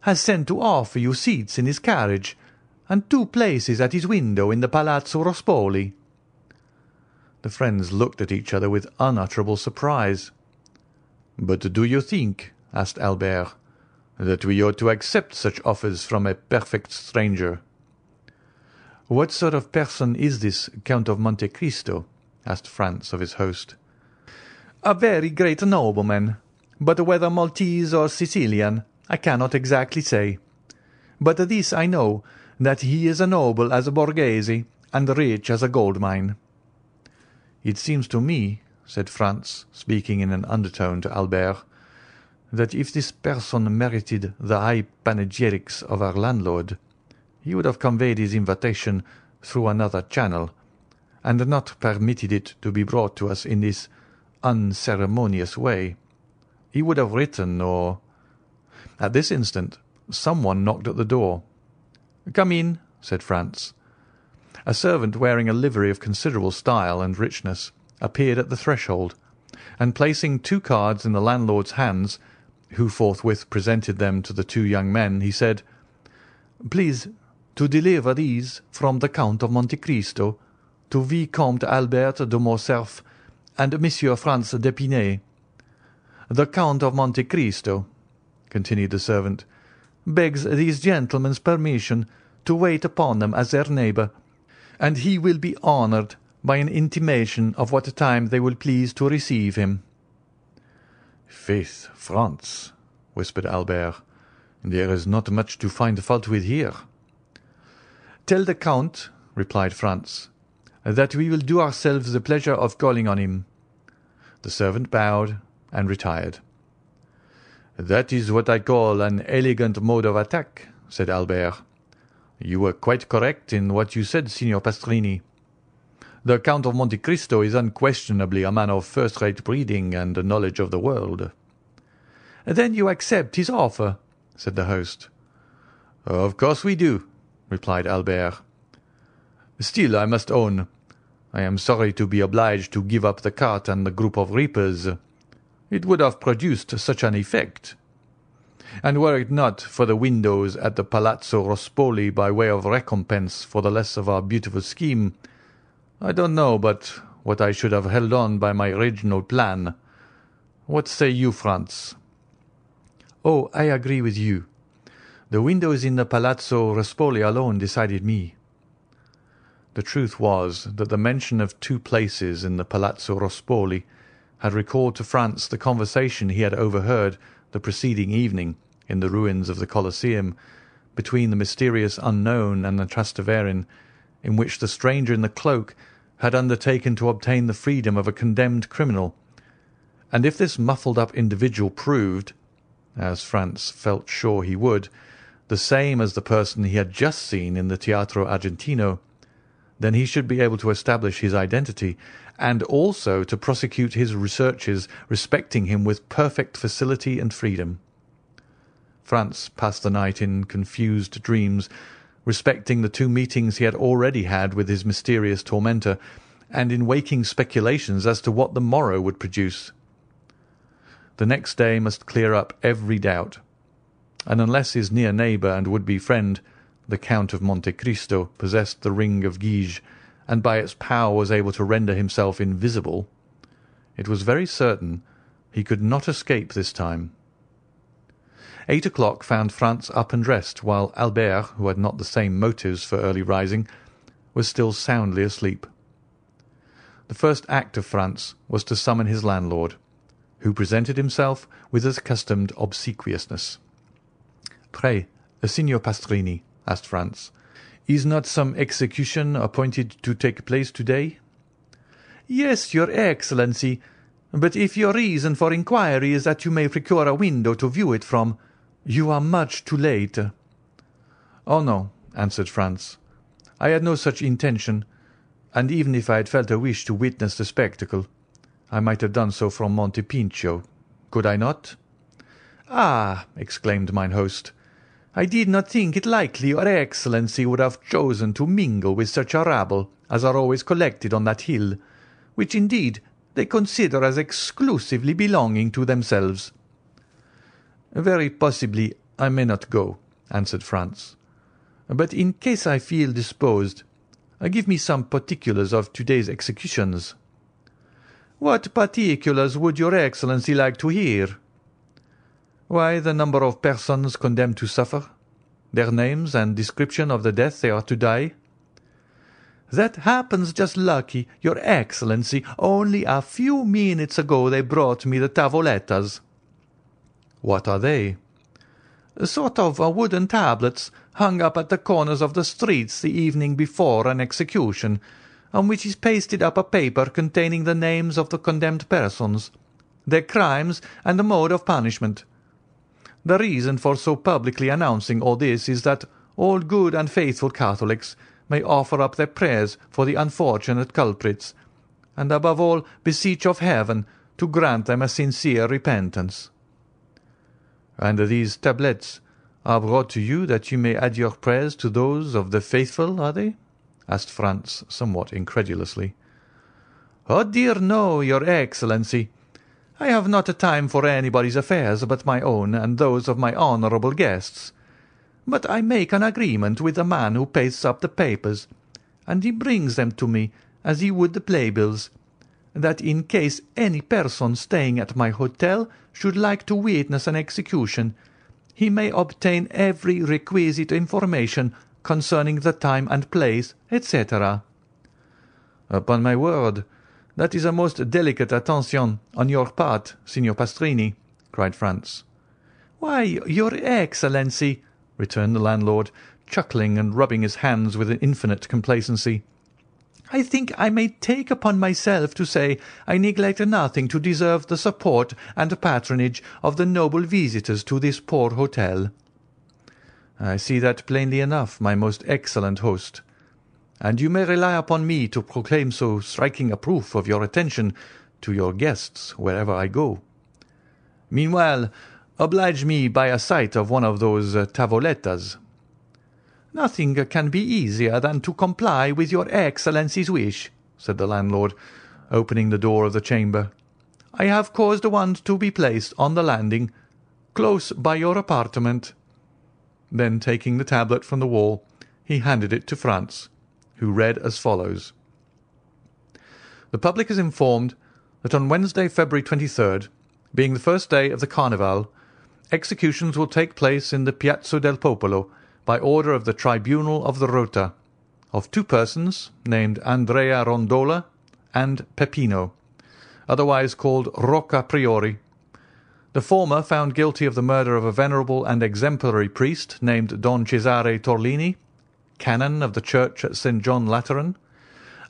Speaker 9: has sent to offer you seats in his carriage, and two places at his window in the Palazzo Rospoli.
Speaker 4: The friends looked at each other with unutterable surprise. But do you think, asked Albert, that we ought to accept such offers from a perfect stranger?
Speaker 9: What sort of person is this Count of Monte Cristo? asked Franz of his host a very great nobleman, but whether Maltese or Sicilian, I cannot exactly say. But this I know, that he is a noble as a Borghese, and rich as a gold mine.
Speaker 4: It seems to me, said Franz, speaking in an undertone to Albert, that if this person merited the high panegyrics of our landlord, he would have conveyed his invitation through another channel, and not permitted it to be brought to us in this unceremonious way. He would have written or... At this instant some one knocked at the door.
Speaker 9: "Come in," said Franz. A servant wearing a livery of considerable style and richness appeared at the threshold, and placing two cards in the landlord's hands, who forthwith presented them to the two young men, he said, "Please to deliver these from the Count of Monte Cristo to Vicomte Albert de Morcerf and Monsieur Franz d'Epinay. The Count of Monte Cristo," continued the servant, "begs these gentlemen's permission to wait upon them as their neighbour, and he will be honoured by an intimation of what time they will please to receive him."
Speaker 4: "Faith, Franz," whispered Albert, "there is not much to find fault with here."
Speaker 9: "Tell the Count," replied Franz, "that we will do ourselves the pleasure of calling on him." The servant bowed and retired.
Speaker 4: "That is what I call an elegant mode of attack," said Albert. "You were quite correct in what you said, Signor Pastrini." The Count of Monte Cristo is unquestionably a man of first-rate breeding and knowledge of the world."
Speaker 10: "Then you accept his offer?" said the host.
Speaker 4: "Of course we do," replied Albert. "Still, I must own, I am sorry to be obliged to give up the cart and the group of reapers. It would have produced such an effect. And were it not for the windows at the Palazzo Rospoli by way of recompense for the loss of our beautiful scheme, I don't know but what I should have held on by my original plan. What say you, Franz?"
Speaker 10: "Oh, I agree with you. The windows in the Palazzo Rospoli alone decided me.
Speaker 4: The truth was that the mention of two places in the Palazzo Rospoli had recalled to Franz the conversation he had overheard the preceding evening in the ruins of the Colosseum between the mysterious unknown and the Transteverin, in which the stranger in the cloak had undertaken to obtain the freedom of a condemned criminal, and if this muffled-up individual proved, as Franz felt sure he would, the same as the person he had just seen in the Teatro Argentino, then he should be able to establish his identity, and also to prosecute his researches respecting him with perfect facility and freedom. Franz passed the night in confused dreams respecting the two meetings he had already had with his mysterious tormentor, and in waking speculations as to what the morrow would produce. The next day must clear up every doubt, and unless his near neighbour and would-be friend the Count of Monte Cristo possessed the ring of Guige, and by its power was able to render himself invisible, it was very certain he could not escape this time. Eight o'clock found Franz up and dressed, while Albert, who had not the same motives for early rising, was still soundly asleep. The first act of Franz was to summon his landlord, who presented himself with his accustomed obsequiousness. "Pray, Signor Pastrini," asked Franz. "Is not some execution appointed to take place to-day?"
Speaker 10: "Yes, your Excellency. But if your reason for inquiry is that you may procure a window to view it from, you are much too late."
Speaker 4: "Oh, no," answered Franz. "I had no such intention, and even if I had felt a wish to witness the spectacle, I might have done so from Monte Pincio. Could I not?"
Speaker 10: "Ah!" exclaimed mine host. I did not think it likely your Excellency would have chosen to mingle with such a rabble as are always collected on that hill, which indeed they consider as exclusively belonging to themselves."
Speaker 4: "Very possibly I may not go," answered Franz. "But in case I feel disposed, uh, give me some particulars of to-day's executions."
Speaker 10: "What particulars would your Excellency like to hear?"
Speaker 4: Why, the number of persons condemned to suffer, their names and description of the death they are to die."
Speaker 10: "That happens just lucky, your Excellency. Only a few minutes ago they brought me the tavolettas."
Speaker 4: "What are they?"
Speaker 10: A "Sort of uh, wooden tablets, hung up at the corners of the streets the evening before an execution, on which is pasted up a paper containing the names of the condemned persons, their crimes, and the mode of punishment. The reason for so publicly announcing all this is that all good and faithful Catholics may offer up their prayers for the unfortunate culprits, and above all beseech of Heaven to grant them a sincere repentance."
Speaker 4: "And these tablets are brought to you that you may add your prayers to those of the faithful, are they?" asked Franz somewhat incredulously.
Speaker 10: "Oh dear no, your Excellency. I have not time for anybody's affairs but my own and those of my honourable guests. But I make an agreement with the man who pastes up the papers, and he brings them to me as he would the playbills, that in case any person staying at my hotel should like to witness an execution, he may obtain every requisite information concerning the time and place, etc."
Speaker 4: "Upon my word! That is a most delicate attention on your part, Signor Pastrini," cried Franz.
Speaker 10: "Why, your Excellency," returned the landlord, chuckling and rubbing his hands with infinite complacency, "I think I may take upon myself to say I neglect nothing to deserve the support and patronage of the noble visitors to this poor hotel."
Speaker 4: "I see that plainly enough, my most excellent host
Speaker 11: and you may rely upon me to proclaim so striking a proof of your attention to your guests wherever I go. Meanwhile, oblige me by a sight of one of those uh, tavolettas.
Speaker 4: Nothing can be easier than to comply with your Excellency's wish, said the landlord, opening the door of the chamber. I have caused one to be placed on the landing, close by your apartment. Then, taking the tablet from the wall, he handed it to Franz, who read as follows: The public is informed that on Wednesday, February 23rd, being the first day of the Carnival, executions will take place in the Piazza del Popolo by order of the Tribunal of the Rota, of two persons named Andrea Rondola and Peppino, otherwise called Rocca Priori. The former found guilty of the murder of a venerable and exemplary priest named Don Cesare Torlini, canon of the church at St. John Lateran,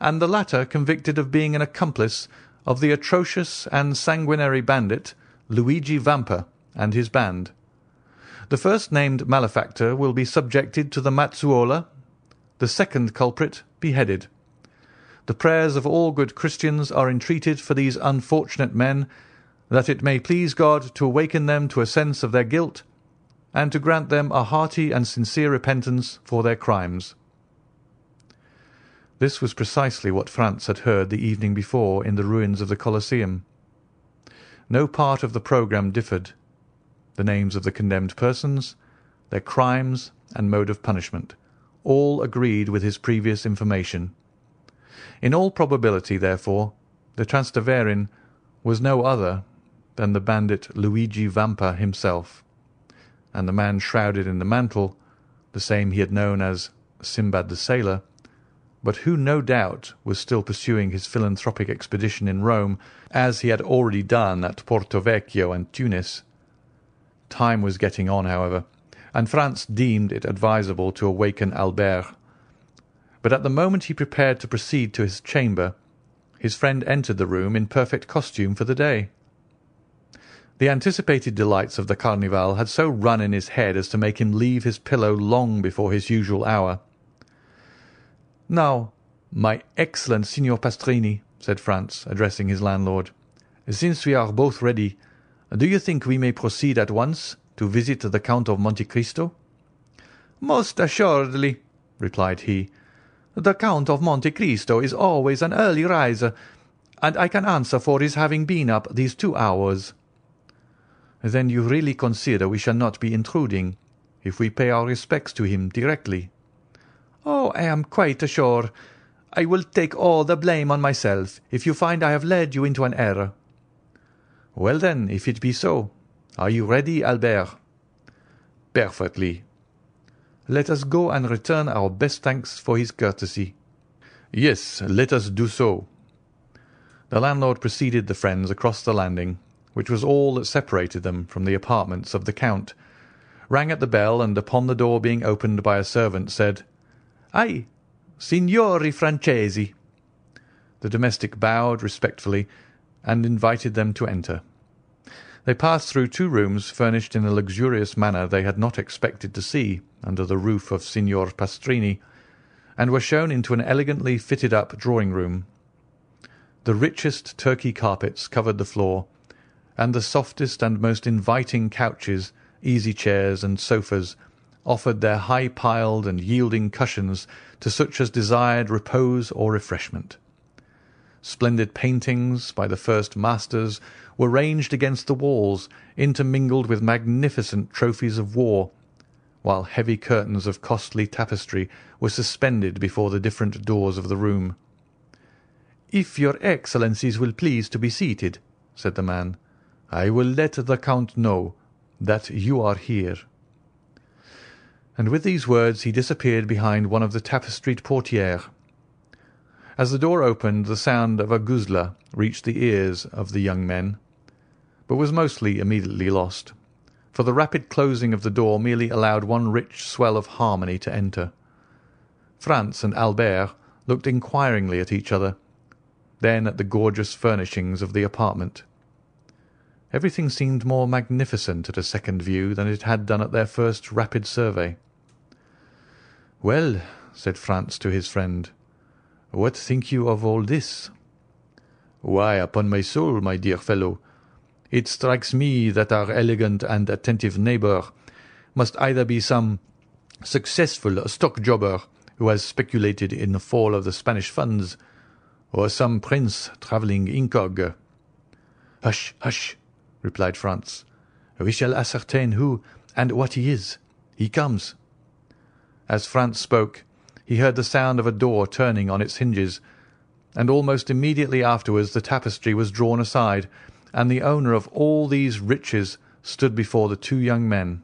Speaker 4: and the latter convicted of being an accomplice of the atrocious and sanguinary bandit Luigi Vampa and his band. The first named malefactor will be subjected to the mazzuola, the second culprit beheaded. The prayers of all good Christians are entreated for these unfortunate men, that it may please God to awaken them to a sense of their guilt, and to grant them a hearty and sincere repentance for their crimes. This was precisely what Franz had heard the evening before in the ruins of the Colosseum. No part of the programme differed the names of the condemned persons, their crimes, and mode of punishment, all agreed with his previous information. In all probability, therefore, the Transteverin was no other than the bandit Luigi Vampa himself, and the man shrouded in the mantle, the same he had known as Sinbad the Sailor, but who no doubt was still pursuing his philanthropic expedition in Rome, as he had already done at Porto Vecchio and Tunis. Time was getting on, however, and Franz deemed it advisable to awaken Albert. But at the moment he prepared to proceed to his chamber, his friend entered the room in perfect costume for the day. The anticipated delights of the Carnival had so run in his head as to make him leave his pillow long before his usual hour. "Now, my excellent Signor Pastrini," said Franz, addressing his landlord, "since we are both ready, do you think we may proceed at once to visit the Count of Monte Cristo?" "Most assuredly," replied he. "The Count of Monte Cristo is always an early riser, and I can answer for his having been up these two hours."
Speaker 11: "Then you really consider we shall not be intruding, if we pay our respects to him directly?"
Speaker 4: "Oh, I am quite sure. I will take all the blame on myself if you find I have led you into an error.
Speaker 11: Well, then, if it be so, are you ready, Albert?"
Speaker 4: "Perfectly."
Speaker 11: "Let us go and return our best thanks for his courtesy."
Speaker 12: "Yes, let us do so."
Speaker 11: The landlord preceded the friends across the landing, which was all that separated them from the apartments of the Count, rang at the bell, and upon the door being opened by a servant, said,
Speaker 4: "Ai, Signori Francesi."
Speaker 11: The domestic bowed respectfully and invited them to enter. They passed through two rooms furnished in a luxurious manner they had not expected to see under the roof of Signor Pastrini, and were shown into an elegantly fitted-up drawing-room. The richest Turkey carpets covered the floor, and the softest and most inviting couches, easy-chairs, and sofas offered their high-piled and yielding cushions to such as desired repose or refreshment. Splendid paintings by the first masters were ranged against the walls, intermingled with magnificent trophies of war, while heavy curtains of costly tapestry were suspended before the different doors of the room.
Speaker 4: "If your Excellencies will please to be seated," said the man, "I will let the Count know that you are here."
Speaker 11: And with these words he disappeared behind one of the tapestried portières. As the door opened the sound of a guzla reached the ears of the young men, but was mostly immediately lost, for the rapid closing of the door merely allowed one rich swell of harmony to enter. Franz and Albert looked inquiringly at each other, then at the gorgeous furnishings of the apartment. Everything seemed more magnificent at a second view than it had done at their first rapid survey. "Well," said Franz to his friend.
Speaker 4: What think you of all this? Why, upon my soul, my dear fellow, it strikes me that our elegant and attentive neighbour must either be some successful stock jobber who has speculated in the fall of the Spanish funds, or some prince travelling incog. Hush, hush, replied Franz. We shall ascertain who and what he is. He comes. As Franz spoke, he heard the sound of a door turning on its hinges, and almost immediately afterwards the tapestry was drawn aside, and the owner of all these riches stood before the two young men.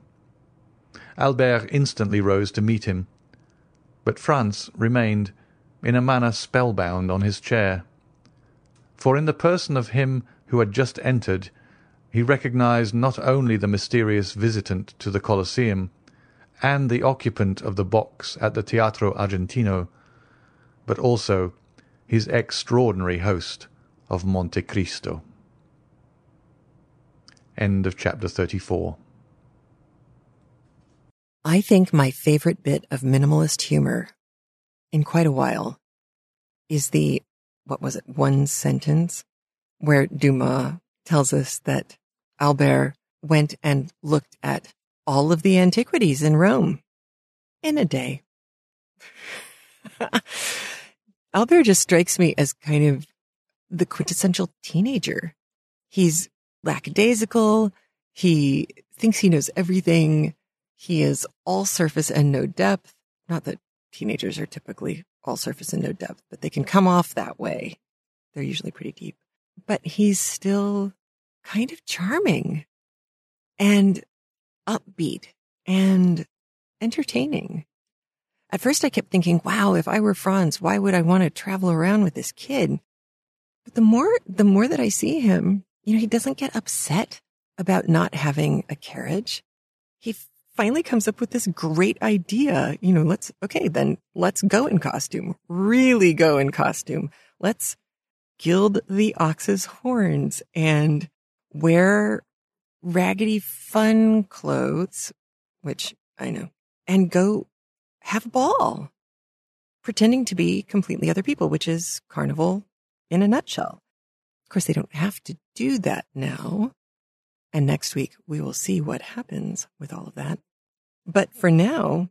Speaker 4: Albert instantly rose to meet him, but Franz remained, in a manner spellbound, on his chair. For in the person of him who had just entered he recognised not only the mysterious visitant to the Colosseum, and the occupant of the box at the Teatro Argentino, but also his extraordinary host of Monte Cristo. End of chapter 34.
Speaker 2: I think my favorite bit of minimalist humor in quite a while is the, what was it, one sentence where Dumas tells us that Albert went and looked at all of the antiquities in Rome in a day. *laughs* Albert just strikes me as kind of the quintessential teenager. He's lackadaisical. He thinks he knows everything. He is all surface and no depth. Not that teenagers are typically all surface and no depth, but they can come off that way. They're usually pretty deep. But he's still kind of charming and upbeat and entertaining. At first, I kept thinking, wow, if I were Franz, why would I want to travel around with this kid? But the more, the more that I see him, you know, he doesn't get upset about not having a carriage. He finally comes up with this great idea. You know, let's, okay, then let's go in costume, really go in costume. Let's gild the ox's horns and wear raggedy fun clothes, which I know, and go have a ball, pretending to be completely other people, which is carnival in a nutshell. Of course, they don't have to do that now. And next week we will see what happens with all of that. But for now,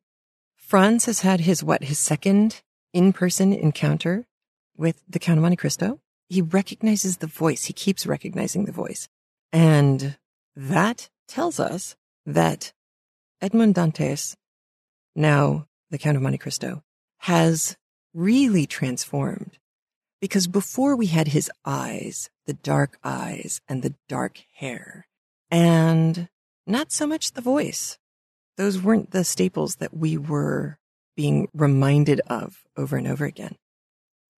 Speaker 2: Franz has had his what, his second in-person encounter with the Count of Monte Cristo. He recognizes the voice. He keeps recognizing the voice. And that tells us that Edmond Dantes, now the Count of Monte Cristo, has really transformed. Because before we had his eyes, the dark eyes and the dark hair, and not so much the voice. Those weren't the staples that we were being reminded of over and over again.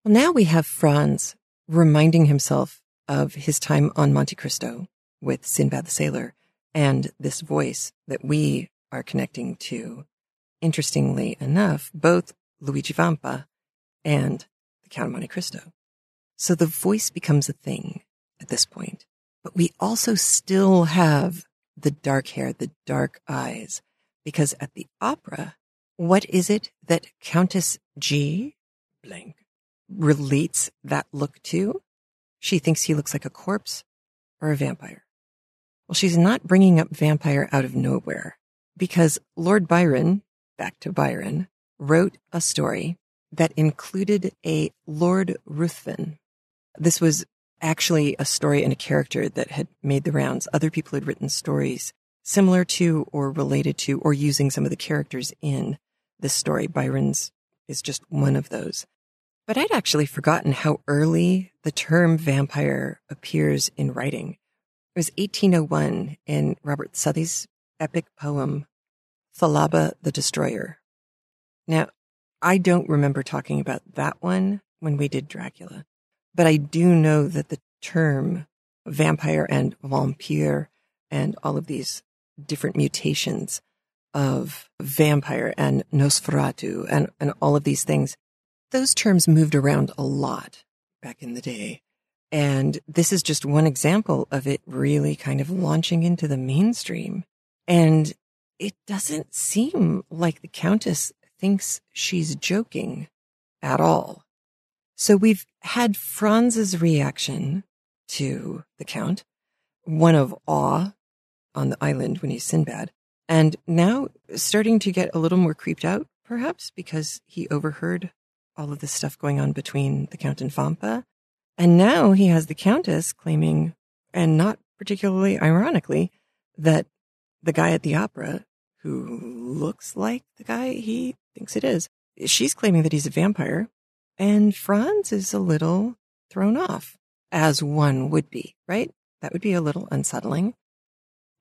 Speaker 2: Well, now we have Franz reminding himself of his time on Monte Cristo with Sinbad the Sailor and this voice that we are connecting to. Interestingly enough, both Luigi Vampa and the Count of Monte Cristo. So the voice becomes a thing at this point, but we also still have the dark hair, the dark eyes, because at the opera, what is it that Countess G blank relates that look to? She thinks he looks like a corpse or a vampire. Well, she's not bringing up vampire out of nowhere because Lord Byron, back to Byron, wrote a story that included a Lord Ruthven. This was actually a story and a character that had made the rounds. Other people had written stories similar to or related to or using some of the characters in this story. Byron's is just one of those. But I'd actually forgotten how early the term vampire appears in writing. It was 1801 in Robert Southey's epic poem, Thalaba the Destroyer. Now, I don't remember talking about that one when we did Dracula, but I do know that the term vampire and vampire and all of these different mutations of vampire and Nosferatu and, and all of these things, those terms moved around a lot back in the day. And this is just one example of it really kind of launching into the mainstream. And it doesn't seem like the Countess thinks she's joking at all. So we've had Franz's reaction to the Count, one of awe on the island when he's Sinbad, and now starting to get a little more creeped out, perhaps because he overheard all of this stuff going on between the Count and Vampa. And now he has the Countess claiming, and not particularly ironically, that the guy at the opera, who looks like the guy he thinks it is, she's claiming that he's a vampire. And Franz is a little thrown off, as one would be, right? That would be a little unsettling.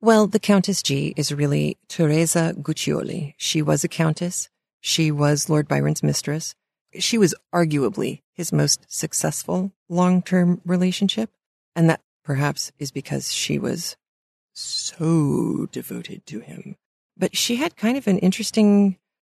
Speaker 2: Well, the Countess G is really Teresa Guiccioli. She was a countess. She was Lord Byron's mistress. She was arguably his most successful long-term relationship. And that perhaps is because she was so devoted to him. But she had kind of an interesting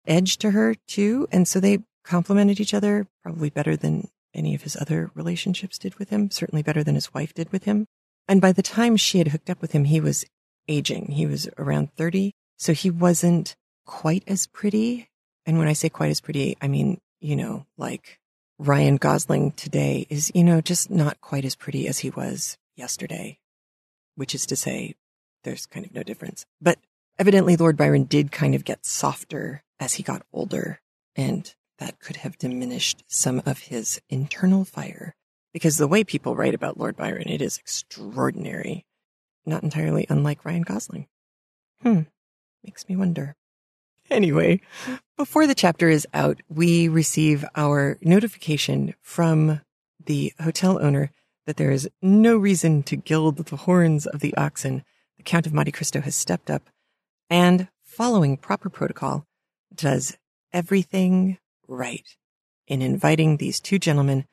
Speaker 2: edge to her too. And so they complemented each other probably better than any of his other relationships did with him, certainly better than his wife did with him. And by the time she had hooked up with him, he was aging. He was around 30. So he wasn't quite as pretty. And when I say quite as pretty, I mean, you know, like Ryan Gosling today is, you know, just not quite as pretty as he was yesterday, which is to say there's kind of no difference. But evidently Lord Byron did kind of get softer as he got older and that could have diminished some of his internal fire because the way people write about Lord Byron, it is extraordinary. Not entirely unlike Ryan Gosling. Hmm. Makes me wonder. *laughs* Anyway, before the chapter is out, we receive our notification from the hotel owner that there is no reason to gild the horns of the oxen. The Count of Monte Cristo has stepped up and, following proper protocol, does everything right in inviting these two gentlemen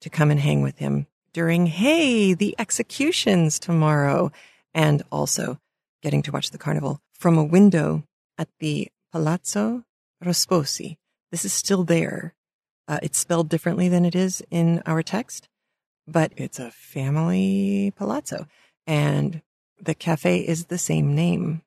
Speaker 2: to come and hang with him during, hey, the executions tomorrow, and also getting to watch the carnival from a window at the Palazzo Rospoli. This is still there. Uh, it's spelled differently than it is in our text, but it's a family palazzo and the cafe is the same name.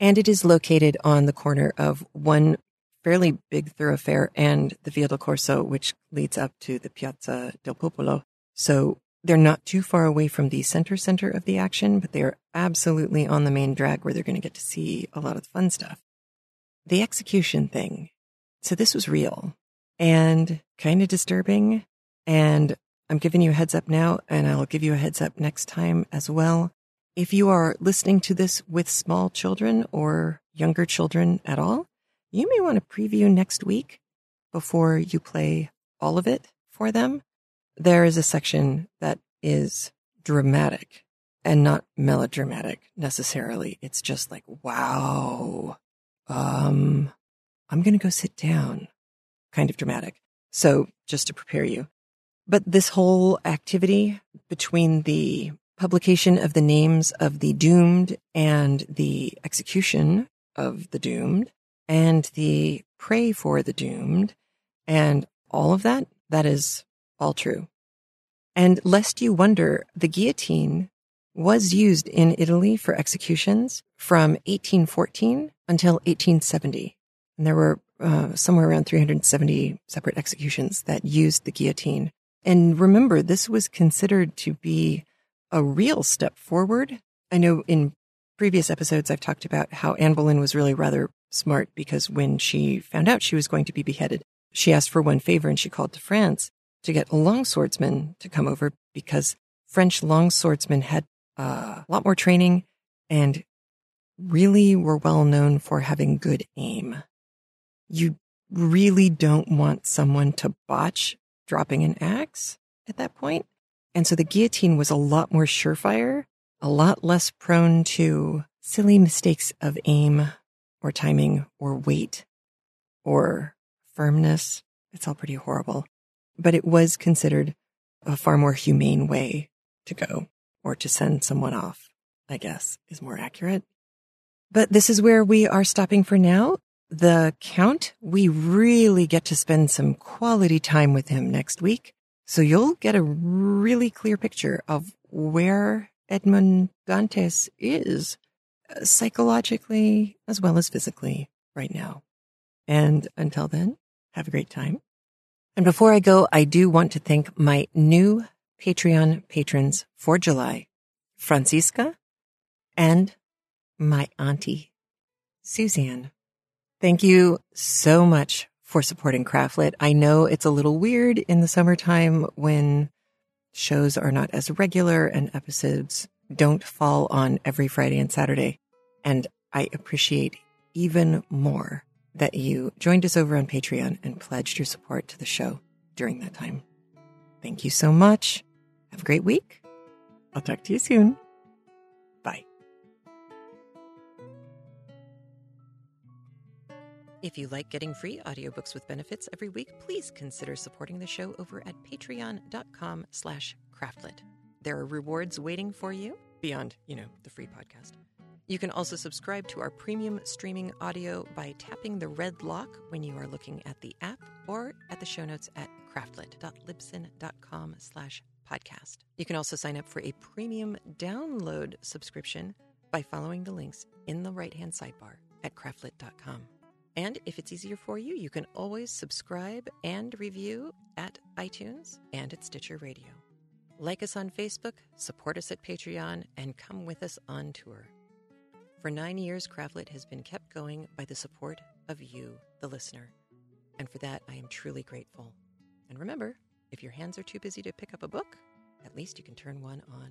Speaker 2: And it is located on the corner of one fairly big thoroughfare and the Via del Corso, which leads up to the Piazza del Popolo. So they're not too far away from the center center of the action, but they are absolutely on the main drag where they're going to get to see a lot of the fun stuff. The execution thing. So this was real and kind of disturbing. And I'm giving you a heads up now, and I'll give you a heads up next time as well. If you are listening to this with small children or younger children at all, you may want to preview next week before you play all of it for them. There is a section that is dramatic and not melodramatic necessarily. It's just like, wow, um, I'm going to go sit down, kind of dramatic. So just to prepare you. But this whole activity between the publication of the names of the doomed and the execution of the doomed and the pray for the doomed and all of that, that is all true. And lest you wonder, the guillotine was used in Italy for executions from 1814 until 1870. And there were uh, somewhere around 370 separate executions that used the guillotine. And remember, this was considered to be a real step forward. I know in previous episodes, I've talked about how Anne Boleyn was really rather smart because when she found out she was going to be beheaded, she asked for one favor and she called to France to get a longswordsman to come over because French longswordsmen had uh, a lot more training and really were well known for having good aim. You really don't want someone to botch dropping an axe at that point. And so the guillotine was a lot more surefire, a lot less prone to silly mistakes of aim or timing or weight or firmness. It's all pretty horrible. But it was considered a far more humane way to go or to send someone off, I guess is more accurate. But this is where we are stopping for now. The Count, we really get to spend some quality time with him next week. So you'll get a really clear picture of where Edmond Dantes is uh, psychologically as well as physically right now. And until then, have a great time. And before I go, I do want to thank my new Patreon patrons for July, Francisca and my auntie, Suzanne. Thank you so much for supporting Craftlit. I know it's a little weird in the summertime when shows are not as regular and episodes don't fall on every Friday and Saturday. And I appreciate even more that you joined us over on Patreon and pledged your support to the show during that time. Thank you so much. Have a great week. I'll talk to you soon. Bye. If you like getting free audiobooks with benefits every week, please consider supporting the show over at patreon.com slash craftlit. There are rewards waiting for you beyond, you know, the free podcast. You can also subscribe to our premium streaming audio by tapping the red lock when you are looking at the app or at the show notes at craftlit.libsyn.com slash podcast. You can also sign up for a premium download subscription by following the links in the right-hand sidebar at craftlit.com. And if it's easier for you, you can always subscribe and review at iTunes and at Stitcher Radio. Like us on Facebook, support us at Patreon, and come with us on tour. For nine years, Craftlit has been kept going by the support of you, the listener. And for that, I am truly grateful. And remember, if your hands are too busy to pick up a book, at least you can turn one on